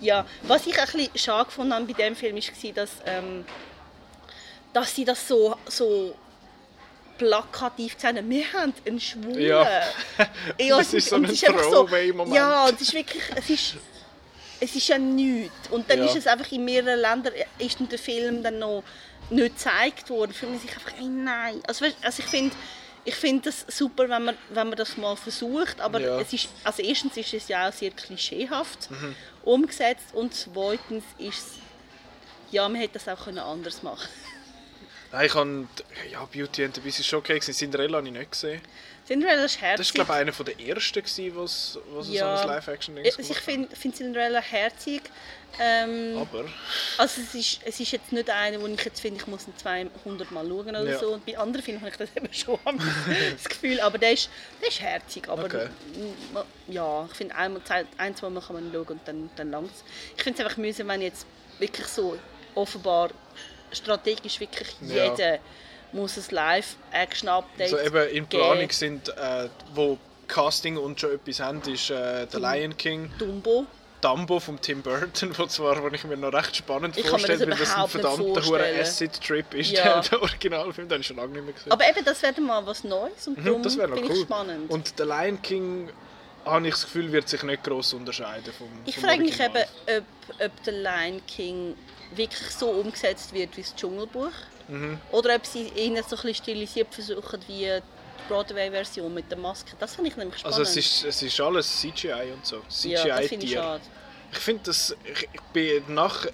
Ja, was ich ein bisschen schade gefunden habe bei diesem Film war, dass, ähm, dass sie das so, so plakativ gesagt haben. Wir haben einen Schwulen. Ja. Ja, *laughs* Das ist so ein es einfach Throwaway-Moment. Ja, und es ist wirklich, es ist, es ist ja nichts. Und dann Ja. ist es einfach in mehreren Ländern, ist der Film dann noch nicht gezeigt worden. Für mich einfach, ey, nein. Also, also ich finde ich finde das super, wenn man, wenn man das mal versucht, aber Ja. es ist, also erstens ist es ja auch sehr klischeehaft Mhm. umgesetzt und zweitens ist es, ja, man hätte das auch können anders machen Nein, ich habe, ja, Beauty and the Beast ist schon okay gewesen. Cinderella habe ich nicht gesehen. Cinderella ist herzig. Das war, glaube ich, einer der ersten, gewesen, was, was Ja. so ein Live-Action-Ding ich ich finde find Cinderella herzig. Ähm, Aber, Also es ist, es ist jetzt nicht einer, wo ich jetzt finde, ich muss ihn 200 Mal schauen oder Ja. so. Und bei anderen Filmen habe ich das *laughs* eben schon das Gefühl. Aber der ist, der ist herzig. Aber Okay. ja, ich finde, einmal, ein, zwei Mal kann man schauen und dann, dann langt Ich finde es einfach mühsam, wenn jetzt wirklich so offenbar strategisch wirklich Ja. jeder muss ein Live-Action-Update also eben in geben. Planung sind, äh, wo Casting und schon etwas haben, ist äh, The Lion King, Dumbo. Dumbo von Tim Burton, wo zwar, wo ich mir noch recht spannend Ich vorstelle, weil das ein verdammter hoher. Acid-Trip ist, Ja. der, der Originalfilm, den habe ich schon lange nicht mehr gesehen. Aber eben, das wäre mal was Neues und Mhm, darum das wäre noch finde cool. ich spannend. Und The Lion King, habe ich das Gefühl, wird sich nicht gross unterscheiden vom Ich vom frage mich eben, ob, ob der Lion King wirklich so umgesetzt wird wie das Dschungelbuch. Mhm. Oder ob sie ihn so ein bisschen stilisiert versuchen wie die Broadway-Version mit der Maske. Das finde ich nämlich spannend. Also es ist, es ist alles CGI und so. ja, das finde ich CGI-Tier. schade. Ich finde das. Ich, ich bin nach.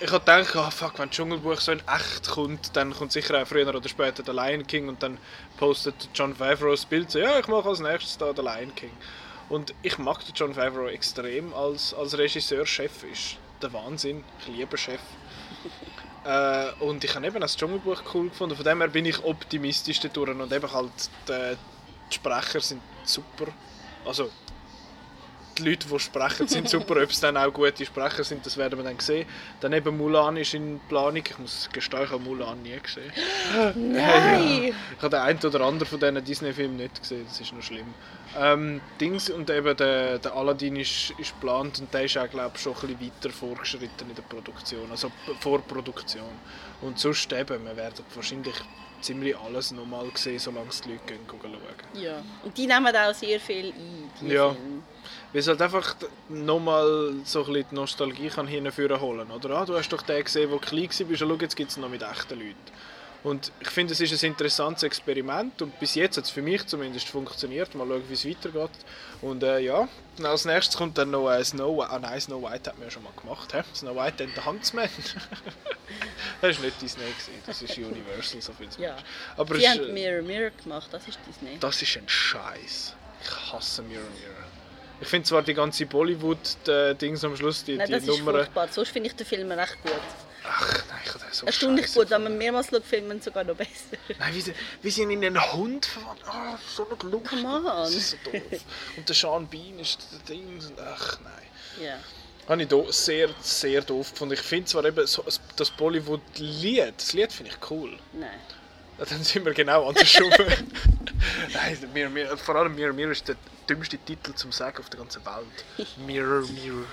Ich habe gedacht, ah, fuck, wenn das Dschungelbuch so in echt kommt, dann kommt sicher auch früher oder später der Lion King und dann postet John Favreau das Bild so, ja, ich mache als nächstes da den Lion King. Und ich mag den John Favreau extrem als, als Regisseur, Chef ist der Wahnsinn. Ich liebe Chef. *laughs* äh, und ich habe eben das Dschungelbuch cool gefunden. Von dem her bin ich optimistisch dadurch. Und eben halt, die, die Sprecher sind super. Also, die Leute, die sprechen, sind super. Ob es dann auch gute Sprecher sind, das werden wir dann sehen. Dann eben Mulan ist in Planung. Ich muss gestehen, ich habe Mulan nie gesehen. Nein! *laughs* Ich habe den einen oder anderen von diesen Disney-Filmen nicht gesehen, das ist noch schlimm. Ähm, Dings und eben der, der Aladdin ist, ist geplant und der ist auch, glaube ich, schon ein bisschen weiter vorgeschritten in der Produktion, also Vorproduktion. Und sonst eben, wir werden wahrscheinlich ziemlich alles nochmal sehen, solange es die Leute gehen, schauen. Ja. Und die nehmen auch sehr viel ein. Ja. Filme. Weil es halt einfach nochmal so ein bisschen die Nostalgie kann hinführen holen, oder? Ah, du hast doch den gesehen, der klein war, schau, jetzt gibt es noch mit echten Leuten. Und ich finde, es ist ein interessantes Experiment und bis jetzt hat es für mich zumindest funktioniert. Mal schauen, wie es weitergeht. Und äh, ja, und als nächstes kommt dann noch äh, Snow White. Ah nein, Snow White hat man ja schon mal gemacht. He? Snow White and the Huntsman. *laughs* das war nicht Disney, gewesen, das ist Universal, so viel Ja. Aber Die es haben ist, äh, Mirror Mirror gemacht, das ist Disney. das ist ein Scheiß. Ich hasse Mirror Mirror. Ich finde zwar die ganze Bollywood-Dings am Schluss, die, Nein, die das ist Nummern. furchtbar. Sonst finde ich den Film recht gut. Ach nein, ich habe so Erstaunlich scheisse gut, wenn man mehrmals schaut, es sogar noch besser. Nein, wie wie ihn in einen Hund verwandelt. Ah, ist so. Come on. Das ist so doof. Und der Sean Bean ist der Ding. Ach nein. Ja. Habe ich sehr, sehr doof gefunden. Ich finde zwar eben so, das Bollywood-Lied, das Lied finde ich cool. Nein. *laughs* Dann sind wir genau andersrum. *laughs* Nein, Mirror, Mirror, vor allem Mirror Mirror ist der dümmste Titel zum Sagen auf der ganzen Welt. Mirror Mirror.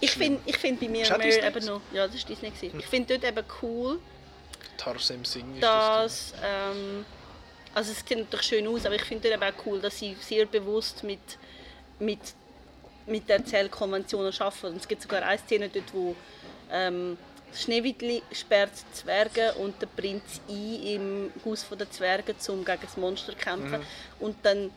Ich finde ich find bei Mirror Disney eben noch. Ja, das war Disney. gewesen. Ich finde dort eben cool, Tarsem Singh ist das. dass. Ähm, also, es sieht natürlich schön aus, aber ich finde dort eben auch cool, dass sie sehr bewusst mit, mit, mit der Erzählkonventionen arbeiten. Und es gibt sogar eine Szene dort, wo. Ähm, Schneewittli sperrt die Zwerge und der Prinz ein im Haus der Zwerge, um gegen das Monster zu kämpfen. Mhm. Und dann,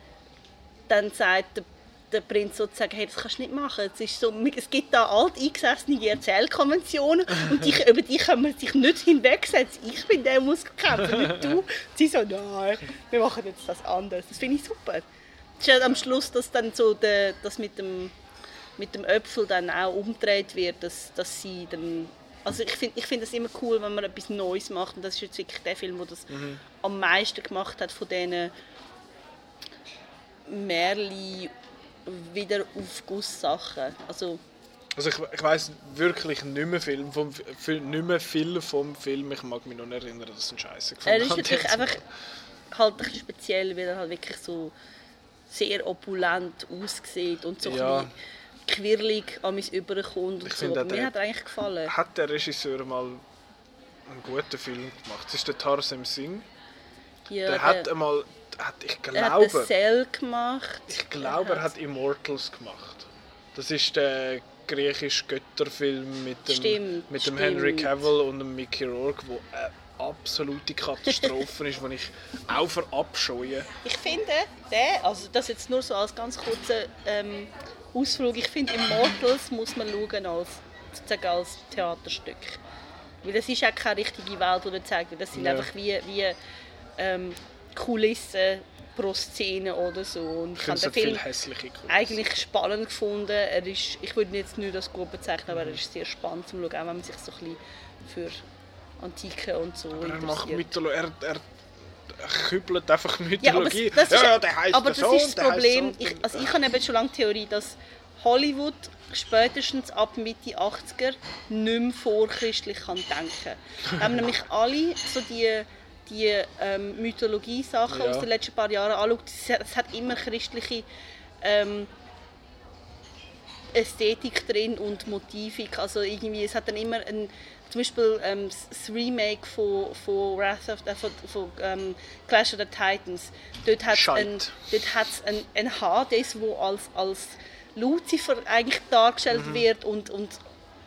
dann sagt der, der Prinz sozusagen, hey, das kannst du nicht machen. Es, ist so, es gibt da alt eingesessene Erzählkonventionen und die, über die kann man sich nicht hinwegsetzen. Ich bin der, der muss kämpfen, nicht du. Sie so, nein, wir machen jetzt das anders. Das finde ich super. Es ist ja am Schluss, dass dann so der, das mit dem, mit dem Äpfel dann auch umgedreht wird, dass, dass sie dann also ich finde ich find es immer cool, wenn man etwas Neues macht und das ist jetzt wirklich der Film, der das am meisten gemacht hat von diesen Märli wieder Aufgusssachen. Also Also ich, ich weiß wirklich nicht mehr, viel vom, nicht mehr viel vom Film. Ich mag mich noch nicht erinnern, dass es ein Scheiße er gefunden ist habe. natürlich einfach halt ein bisschen speziell, weil er halt wirklich so sehr opulent aussieht und so Ja. ein bisschen quirlig an mich überkommt und Ich so. mir der- hat er eigentlich gefallen. Hat der Regisseur mal einen guten Film gemacht? Das ist der Tarsem Singh. Ja, der hat einmal, hat, ich er hat glaube, Cell gemacht. ich glaube, er hat Immortals gemacht. Das ist der griechische Götterfilm mit dem, Stimmt, mit dem stimmt. Henry Cavill und dem Mickey Rourke, wo eine absolute Katastrophe *laughs* ist, die ich auch verabscheue. Ich finde, der, also das jetzt nur so als ganz kurzer ähm, Ausflug, ich finde Immortals muss man schauen als, sozusagen als Theaterstück. Weil das ist auch keine richtige Welt, die gezeigt wird. Das sind Ja. einfach wie, wie ähm, Kulissen pro Szene oder so. Und Ich ich habe den Film eigentlich spannend gefunden. Er ist, ich würde ihn jetzt nicht als gut bezeichnen, aber er ist sehr spannend zu schauen, auch wenn man sich so ein bisschen für Antike und so Aber er macht interessiert. Er, er kübelt einfach Ja, aber, Mythologie. das ist, ja, ja, der heißt aber das so ist das Problem. so. Ich, also ich habe eben schon lange die Theorie, dass Hollywood spätestens ab Mitte 80er nicht mehr vorchristlich kann denken kann. Man nämlich alle so die, die ähm, Mythologie-Sachen Ja. aus den letzten paar Jahren anschaut, es hat, immer christliche ähm, Ästhetik drin und Motivik. Also irgendwie, es hat dann immer ein, zum Beispiel ähm, das Remake von, von Wrath of äh, von, von ähm, Clash of the Titans. Dort hat es Scheit. ein, dort hat's ein, ein Hades, wo als, als Lucifer eigentlich dargestellt wird und, und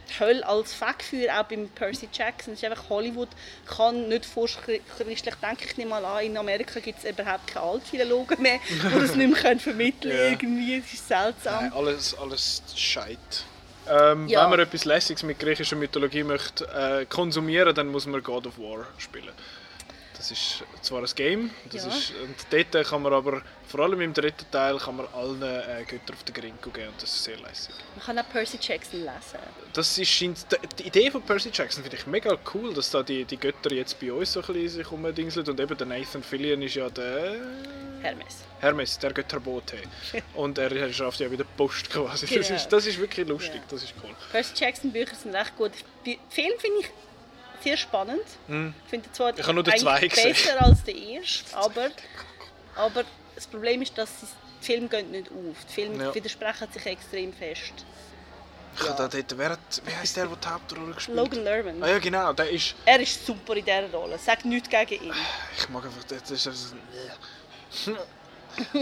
die Hölle als Fegfeuer, auch beim Percy Jackson. Ist einfach, Hollywood kann nicht vorchristlich denken. Ich nehme mal an, in Amerika gibt es überhaupt keine Altphilologen mehr, die das *laughs* nicht mehr können vermitteln können. Irgendwie. Es ist seltsam. Nein, alles, alles Scheit. Ähm, Ja. Wenn man etwas Lässiges mit griechischer Mythologie möchte äh, konsumieren, dann muss man God of War spielen. Das ist zwar ein Game, das Ja. ist, und dort kann man aber, vor allem im dritten Teil, kann man allen äh, Göttern auf den Gringo geben und das ist sehr lässig. Man kann auch Percy Jackson lesen. Das ist, scheint, die- die Idee von Percy Jackson finde ich mega cool, dass da die, die Götter jetzt bei uns so ein bisschen sich umdingseln und eben der Nathan Fillion ist ja der Hermes. Hermes, der Götterbote. *laughs* und er schafft ja wieder Post quasi. Das, Genau. ist, das ist wirklich lustig, Ja. das ist cool. Percy Jackson Bücher sind recht gut. Film finde ich sehr spannend. Ich finde zwar. Ich habe nur zweiten gesehen. besser als der erste, aber, aber das Problem ist, dass die Filme gehen nicht auf. Die Filme Ja. widersprechen sich extrem fest. Ich ja. da dort, wer hat, wie heißt der, der die Hauptrolle gespielt Logan Lerman. Ah ja, genau, der ist. Er ist super in dieser Rolle. Sag nichts gegen ihn. Ich mag einfach. Das ist, ist,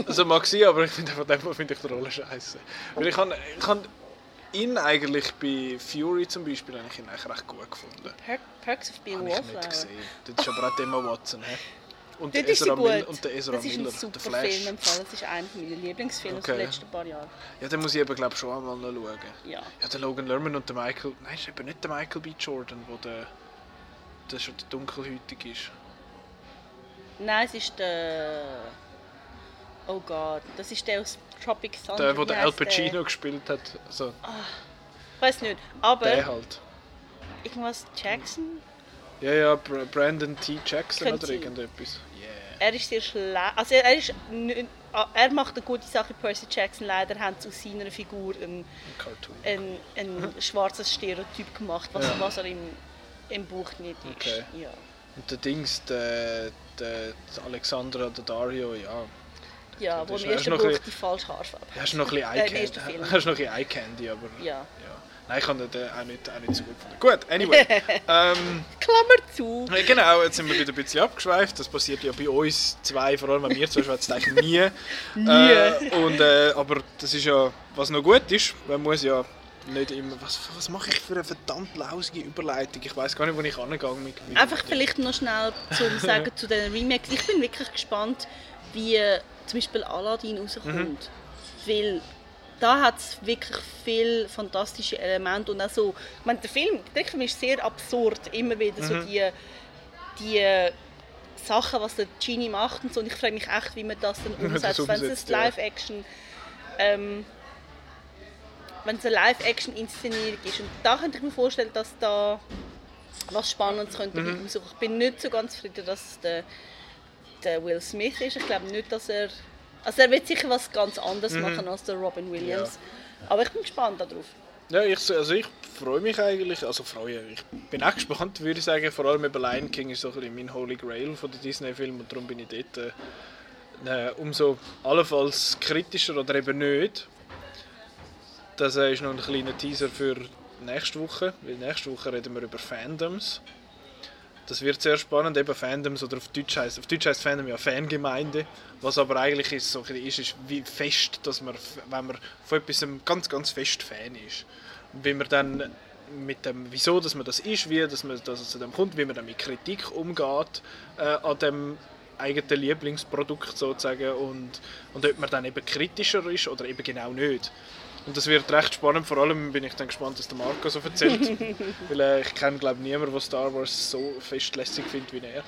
also mag sein, aber ich finde einfach den finde ich die Rolle scheiße. Weil ich kann, ich kann ihn eigentlich bei Fury zum Beispiel habe ich ihn eigentlich recht gut gefunden. Per Perks of Being ich nicht Wallflower. gesehen. Das ist aber auch Emma Watson. He? Und, der Ezra und der Ezra das ist Miller, ein super. Film. Im Fall. Das ist einer meiner Lieblingsfilme Okay. aus den letzten paar Jahren. Ja, den muss ich eben glaube schon einmal noch schauen. Ja. Ja, der Logan Lerman und der Michael... Nein, ist eben nicht der Michael B. Jordan, wo der, der schon der dunkelhäutig ist. Nein, es ist der... Oh Gott, das ist der aus Tropic Thunder. Der, wo der Al Pacino gespielt hat. Also, Ich weiß nicht, aber der halt. irgendwas Jackson? Ja, ja, Br Brandon T. Jackson Könnte oder irgendetwas. Yeah. Er ist sehr schlecht. Also er ist... n- Er macht eine gute Sache, Percy Jackson. Leider haben sie aus seiner Figur einen, Ein ein, ein schwarzes Stereotyp gemacht, was, Ja. was er im, im Buch nicht ist. Okay. Ja. Und der Dings, der, der, der Alexandra, der Dario, ja. Ja, Das wo im er ersten noch Buch die falsche Haarfarbe Er ist noch ein bisschen Äh, Eye Candy. Er ist noch ein bisschen Eye Candy, aber... Ja. ja. Nein, ich habe den auch nicht, auch nicht so gut gefunden. Gut, anyway. *laughs* ähm, Klammer zu. Genau, jetzt sind wir wieder ein bisschen abgeschweift. Das passiert ja bei uns zwei, vor allem bei mir zwei schwätzen eigentlich nie. *laughs* Nie. Äh, und, äh, aber das ist ja, was noch gut ist, man muss ja nicht immer, was, was mache ich für eine verdammt lausige Überleitung? Ich weiß gar nicht, wo ich mit, mit Einfach vielleicht noch schnell zum *laughs* Sagen zu den Remakes. Ich bin wirklich gespannt, wie äh, zum Beispiel Aladdin rauskommt. Mhm. Weil da hat es wirklich viele fantastische Elemente und auch so, ich meine, der Film, der Film ist sehr absurd, immer wieder so Mhm. die, die äh, Sachen, was der Genie macht und so. Und ich frage mich echt, wie man das dann *laughs* das umsetzt, wenn es. Live-Action ähm, wenn es eine Live-Action-Inszenierung ist. Und da könnte ich mir vorstellen, dass da was Spannendes könnte Mhm. rauskommen. Ich bin nicht so ganz zufrieden, dass der, der Will Smith ist. Ich glaube nicht, dass er... Also er wird sicher was ganz anderes machen als der Robin Williams. Aber ich bin gespannt darauf. Ja, ich, also ich freue mich eigentlich, also freue, ich bin auch gespannt, würde ich sagen, vor allem über Lion King ist so ein bisschen mein Holy Grail von den Disney-Filmen und darum bin ich dort äh, umso allenfalls kritischer oder eben nicht. Das äh, ist noch ein kleiner Teaser für nächste Woche, weil nächste Woche reden wir über Fandoms. Das wird sehr spannend, eben Fandoms oder auf Deutsch heißt, auf Deutsch heißt Fandom ja Fangemeinde, was aber eigentlich ist, so ist, ist wie fest, dass man, wenn man von etwas ganz, ganz fest Fan ist, und wie man dann mit dem, wieso dass man das ist, wie dass man dass zu dem kommt, wie man dann mit Kritik umgeht äh, an dem eigenen Lieblingsprodukt sozusagen und, und ob man dann eben kritischer ist oder eben genau nicht. Und das wird recht spannend, vor allem bin ich dann gespannt, was der Marco so erzählt. *laughs* Weil äh, ich kenne glaube niemanden, der Star Wars so fest lässig findet wie er.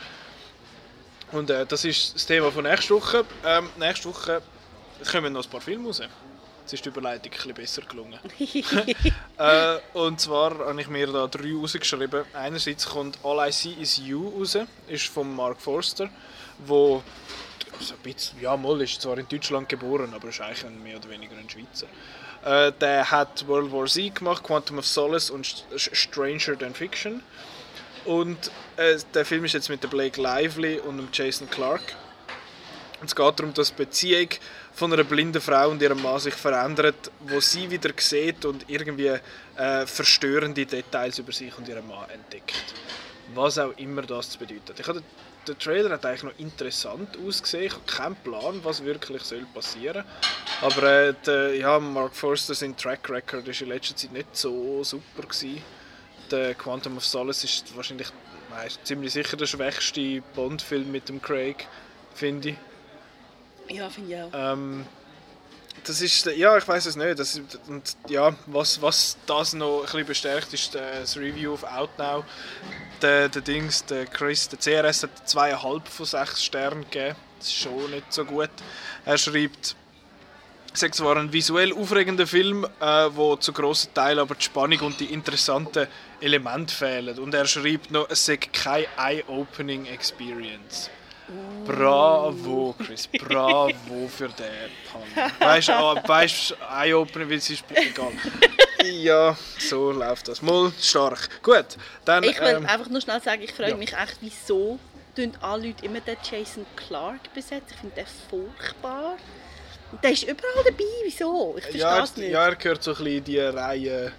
Und äh, das ist das Thema von nächster Woche. Ähm, nächste Woche kommen noch ein paar Filme raus. Jetzt ist die Überleitung ein bisschen besser gelungen. *laughs* äh, und zwar habe ich mir da drei rausgeschrieben. Einerseits kommt All I See Is You raus, ist von Mark Forster, wo also ein bisschen, ja, mal ist zwar in Deutschland geboren, aber ist eigentlich mehr oder weniger ein Schweizer. Äh, der hat World War Z gemacht, Quantum of Solace und St- Stranger Than Fiction. Und äh, der Film ist jetzt mit der Blake Lively und Jason Clark. Und es geht darum, dass die Beziehung von einer blinden Frau und ihrem Mann sich verändert, wo sie wieder sieht und irgendwie äh, verstörende Details über sich und ihren Mann entdeckt. Was auch immer das zu bedeuten. Ich hatte, der Trailer hat eigentlich noch interessant ausgesehen. Ich habe keinen Plan, was wirklich soll passieren Aber äh, der, ja, Mark Forster sein Track Record war in letzter Zeit nicht so super. Gewesen. Der Quantum of Solace ist wahrscheinlich nein, ziemlich sicher der schwächste Bond-Film mit dem Craig, finde ich. Ja, finde ich auch. Ähm, das ist, ja, ich weiß es nicht. Das, und ja, was, was das noch ein bisschen bestärkt, ist äh, das Review auf Outnow. Der, der Dings, der Chris, der CRS hat zweieinhalb von sechs Sternen gegeben. Das ist schon nicht so gut. Er schreibt, ist zwar ein visuell aufregender Film, äh, wo zu grossen Teil aber die Spannung und die interessanten Elemente fehlen. Und er schreibt noch, es sei keine eye-opening Experience. Bravo, Chris, bravo für den Pun. Weißt du, ah, weißt, Eye-Opener, weil es ist egal. Ja, so läuft das. Mal stark. Gut, dann. Ich will ähm, einfach nur schnell sagen, ich frage ja. mich echt, wieso tun alle Leute immer den Jason Clark besetzen. Ich finde den furchtbar. Und der ist überall dabei, wieso? Ich verstehe ja, es nicht. ja, er gehört so ein bisschen in die Reihe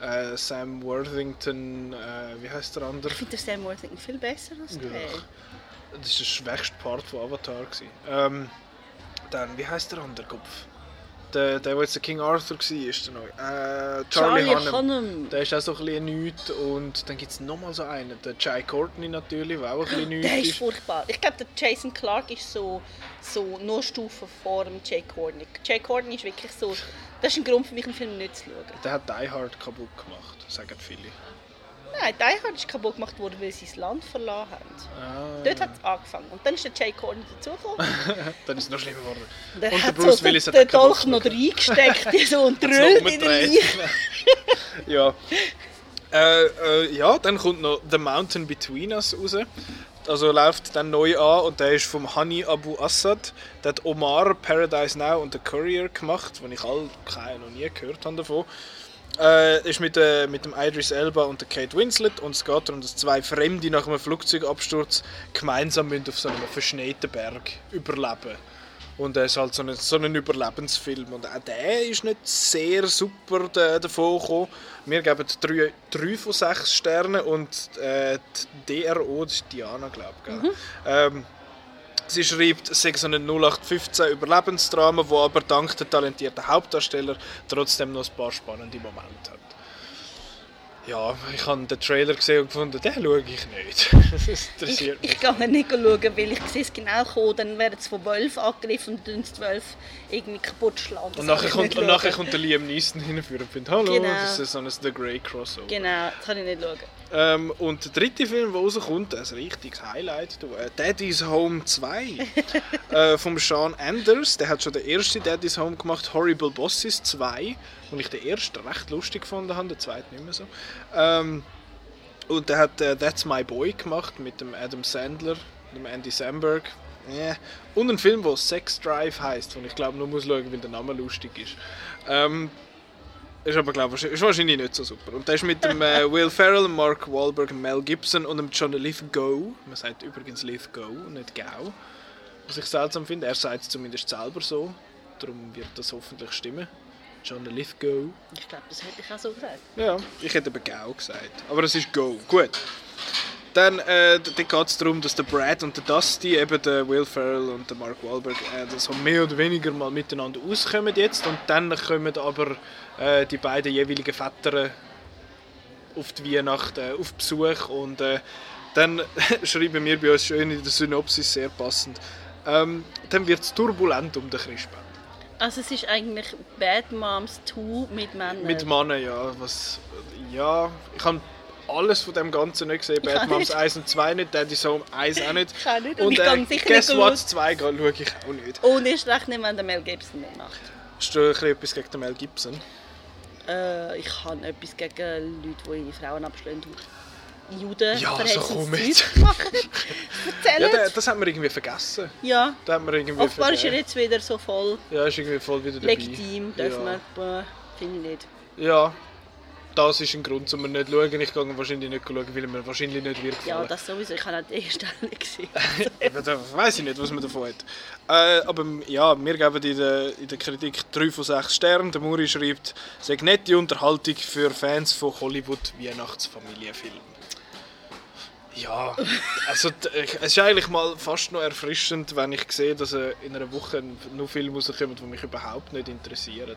äh, Sam Worthington, äh, wie heißt der andere? Ich finde Sam Worthington viel besser als Ja. Das war der schwächste Part von Avatar. gewesen. Ähm, dann, wie heißt der andere Kopf? Der, der, der jetzt der King Arthur war, ist der neue. Äh, Charlie, Charlie Hunnam. Hunnam. Der ist auch so ein bisschen nichts. Und dann gibt es nochmal so einen, der Jai Courtney natürlich, der auch ein bisschen *gasps* nichts Der ist ist. furchtbar. Ich glaube, der Jason Clark ist so, so nur Stufe vor dem Jay Courtney. Jay Courtney ist wirklich so... Das ist ein Grund für mich, einen Film nicht zu schauen. Der hat Die Hard kaputt gemacht, sagen viele. Nein, Die Hard ist kaputt gemacht worden, weil sie das Land verloren haben. Ah, Dort hat es angefangen. Und dann ist der Jay Courtney dazugekommen. *laughs* dann ist es noch schlimmer geworden. Der Und der hat Bruce so Willis hat den Dolch noch reingesteckt *laughs* so, und drüllt in den *laughs* ja. Äh, äh, ja, dann kommt noch The Mountain Between Us raus. Also läuft dann neu an und der ist vom Hani Abu Assad. Der hat Omar, Paradise Now und The Courier gemacht, den ich all keine noch nie gehört habe davon. Äh, ist mit, äh, mit dem Idris Elba und der Kate Winslet und es geht darum, dass zwei Fremde nach einem Flugzeugabsturz gemeinsam müssen auf so einem verschneiten Berg überleben und es ist halt so ein, so ein Überlebensfilm. Und auch der ist nicht sehr super da- davon gekommen. Wir geben 3, 3 von 6 Sternen und äh, die DRO, das ist Diana, glaube ich. Ähm, sie schreibt, es sei so ein 0815 Überlebensdrama, wo aber dank der talentierten Hauptdarsteller trotzdem noch ein paar spannende Momente hat. Ja, ich habe den Trailer gesehen und gefunden, den schaue ich nicht. *laughs* Das Ich, interessiert mich. ich kann nicht schauen, weil ich sehe es genau kommen, dann werden sie von Wölfen angegriffen und dann die Wölfe irgendwie kaputt schlagen. Das Und nachher, kommt, und nachher kommt der Liam Neeson hinführen und findet, hallo, Genau. das ist so ein The Grey Crossover. Genau, das kann ich nicht schauen. Ähm, und der dritte Film, der rauskommt, ein richtiges Highlight, du, äh, Daddy's Home 2 *laughs* äh, vom Sean Anders. Der hat schon den ersten Daddy's Home gemacht, Horrible Bosses 2, und ich den ersten recht lustig gefunden habe, den zweiten nicht mehr so. Ähm, und der hat äh, That's My Boy gemacht mit dem Adam Sandler, dem Andy Samberg. Yeah. Und einen Film, der Sex Drive heißt, und ich glaube nur muss schauen, weil der Name lustig ist. Ähm, ist aber glaube ich wahrscheinlich nicht so super. Und der ist mit dem äh, Will Ferrell, Mark Wahlberg, Mel Gibson und dem John Lithgow. Man sagt übrigens Lithgow, nicht Gau. Was ich seltsam finde, er sagt es zumindest selber so. Darum wird das hoffentlich stimmen. John Lithgow. Ich glaube, das hätte ich auch so gesagt. Ja, ich hätte aber Gau gesagt. Aber es ist Go. Gut. Dann äh, dann geht es darum, dass der Brad und der Dusty, eben der Will Ferrell und der Mark Wahlberg, äh, so mehr oder weniger mal miteinander auskommen jetzt. Und dann kommen aber äh, die beiden jeweiligen Väter auf die Weihnacht äh, auf Besuch. Und äh, dann *laughs* schreiben wir bei uns schön in der Synopsis, sehr passend, ähm, dann wird es turbulent um den Christbaum. Also es ist eigentlich Bad Moms 2 mit Männern. Mit Männern, ja. Was, ja, ich habe alles von dem Ganzen nicht gesehen. Bad Moms nicht. 1 und 2 nicht, Daddy's Home 1 auch nicht. Ich auch nicht. Und Und ich äh, sicher Guess nicht What schauen. 2 schaue ich auch nicht. Und erst recht nicht, wenn der Mel Gibson mitmacht. Hast du etwas gegen den Mel Gibson? Äh, ich habe etwas gegen Leute, die ihre Frauen abschlagen und Juden Ja, so machen. *laughs* Ja, Erzählen da- das haben wir irgendwie vergessen. Ja, Da haben wir irgendwie offenbar ist er jetzt wieder so voll Ja, ist irgendwie voll wieder dabei. legitim, dürfen ja. wir, äh, finde ich nicht. Ja, das ist ein Grund, um nicht zu schauen. Ich gehe wahrscheinlich nicht schauen, weil mir wahrscheinlich nicht wird Ja, das sowieso, ich habe auch die erste gesehen. *laughs* Eben, da weiß ich nicht, was man davon hat. Äh, aber ja, wir geben in der, in der Kritik 3 von 6 Sternen. Der Muri schreibt, ist nette Unterhaltung für Fans von Hollywood Weihnachtsfamilienfilmen. Ja, also es ist eigentlich mal fast noch erfrischend, wenn ich sehe, dass äh, in einer Woche nur Filme rauskommen, die mich überhaupt nicht interessieren.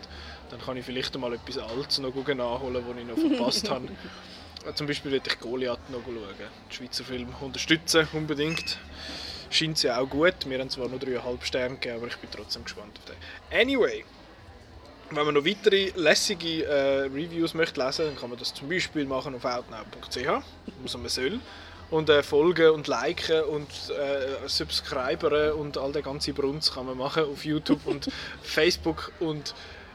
Dann kann ich vielleicht mal etwas Altes noch nachholen, das ich noch verpasst habe. *laughs* Zum Beispiel würde ich Goliath noch schauen. Den Schweizer Film unterstützen unbedingt. Scheint sie auch gut. Wir haben zwar nur 3,5 Sterne gegeben, aber ich bin trotzdem gespannt auf den. Anyway, wenn man noch weitere lässige äh, Reviews möchte lesen, dann kann man das zum Beispiel machen auf outnow.ch, was man soll. Und äh, folgen und liken und äh, subscriberen und all der ganze Brunz kann man machen auf YouTube und *laughs* Facebook und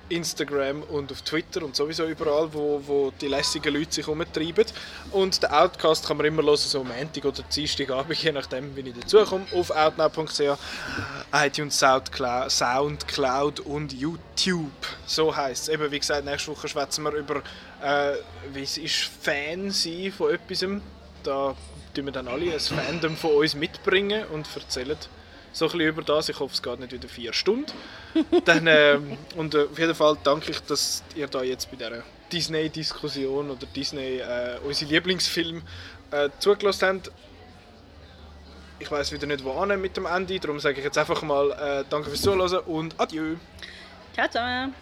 Instagram und auf Twitter und sowieso überall, wo, wo die lässigen Leute sich herumtreiben. Und den Outcast kann man immer hören, so am Montag oder Dienstagabend, je nachdem, wie ich dazukomme, auf outnow.ch, iTunes, Soundcloud, Soundcloud und YouTube. So heisst es. Eben, wie gesagt, nächste Woche schwätzen wir über, äh, wie es ist, Fan sein von etwas. Da tun wir dann alle ein Fandom von uns mitbringen und erzählen so ein bisschen über das. Ich hoffe, es geht nicht wieder vier Stunden. Dann, *laughs* ähm, und äh, auf jeden Fall danke ich, dass ihr da jetzt bei dieser Disney-Diskussion oder Disney, äh, unsere Lieblingsfilm, äh, zugelassen habt. Ich weiß wieder nicht, wo mit dem Ende, darum sage ich jetzt einfach mal äh, danke fürs Zuhören und adieu. Ciao zusammen.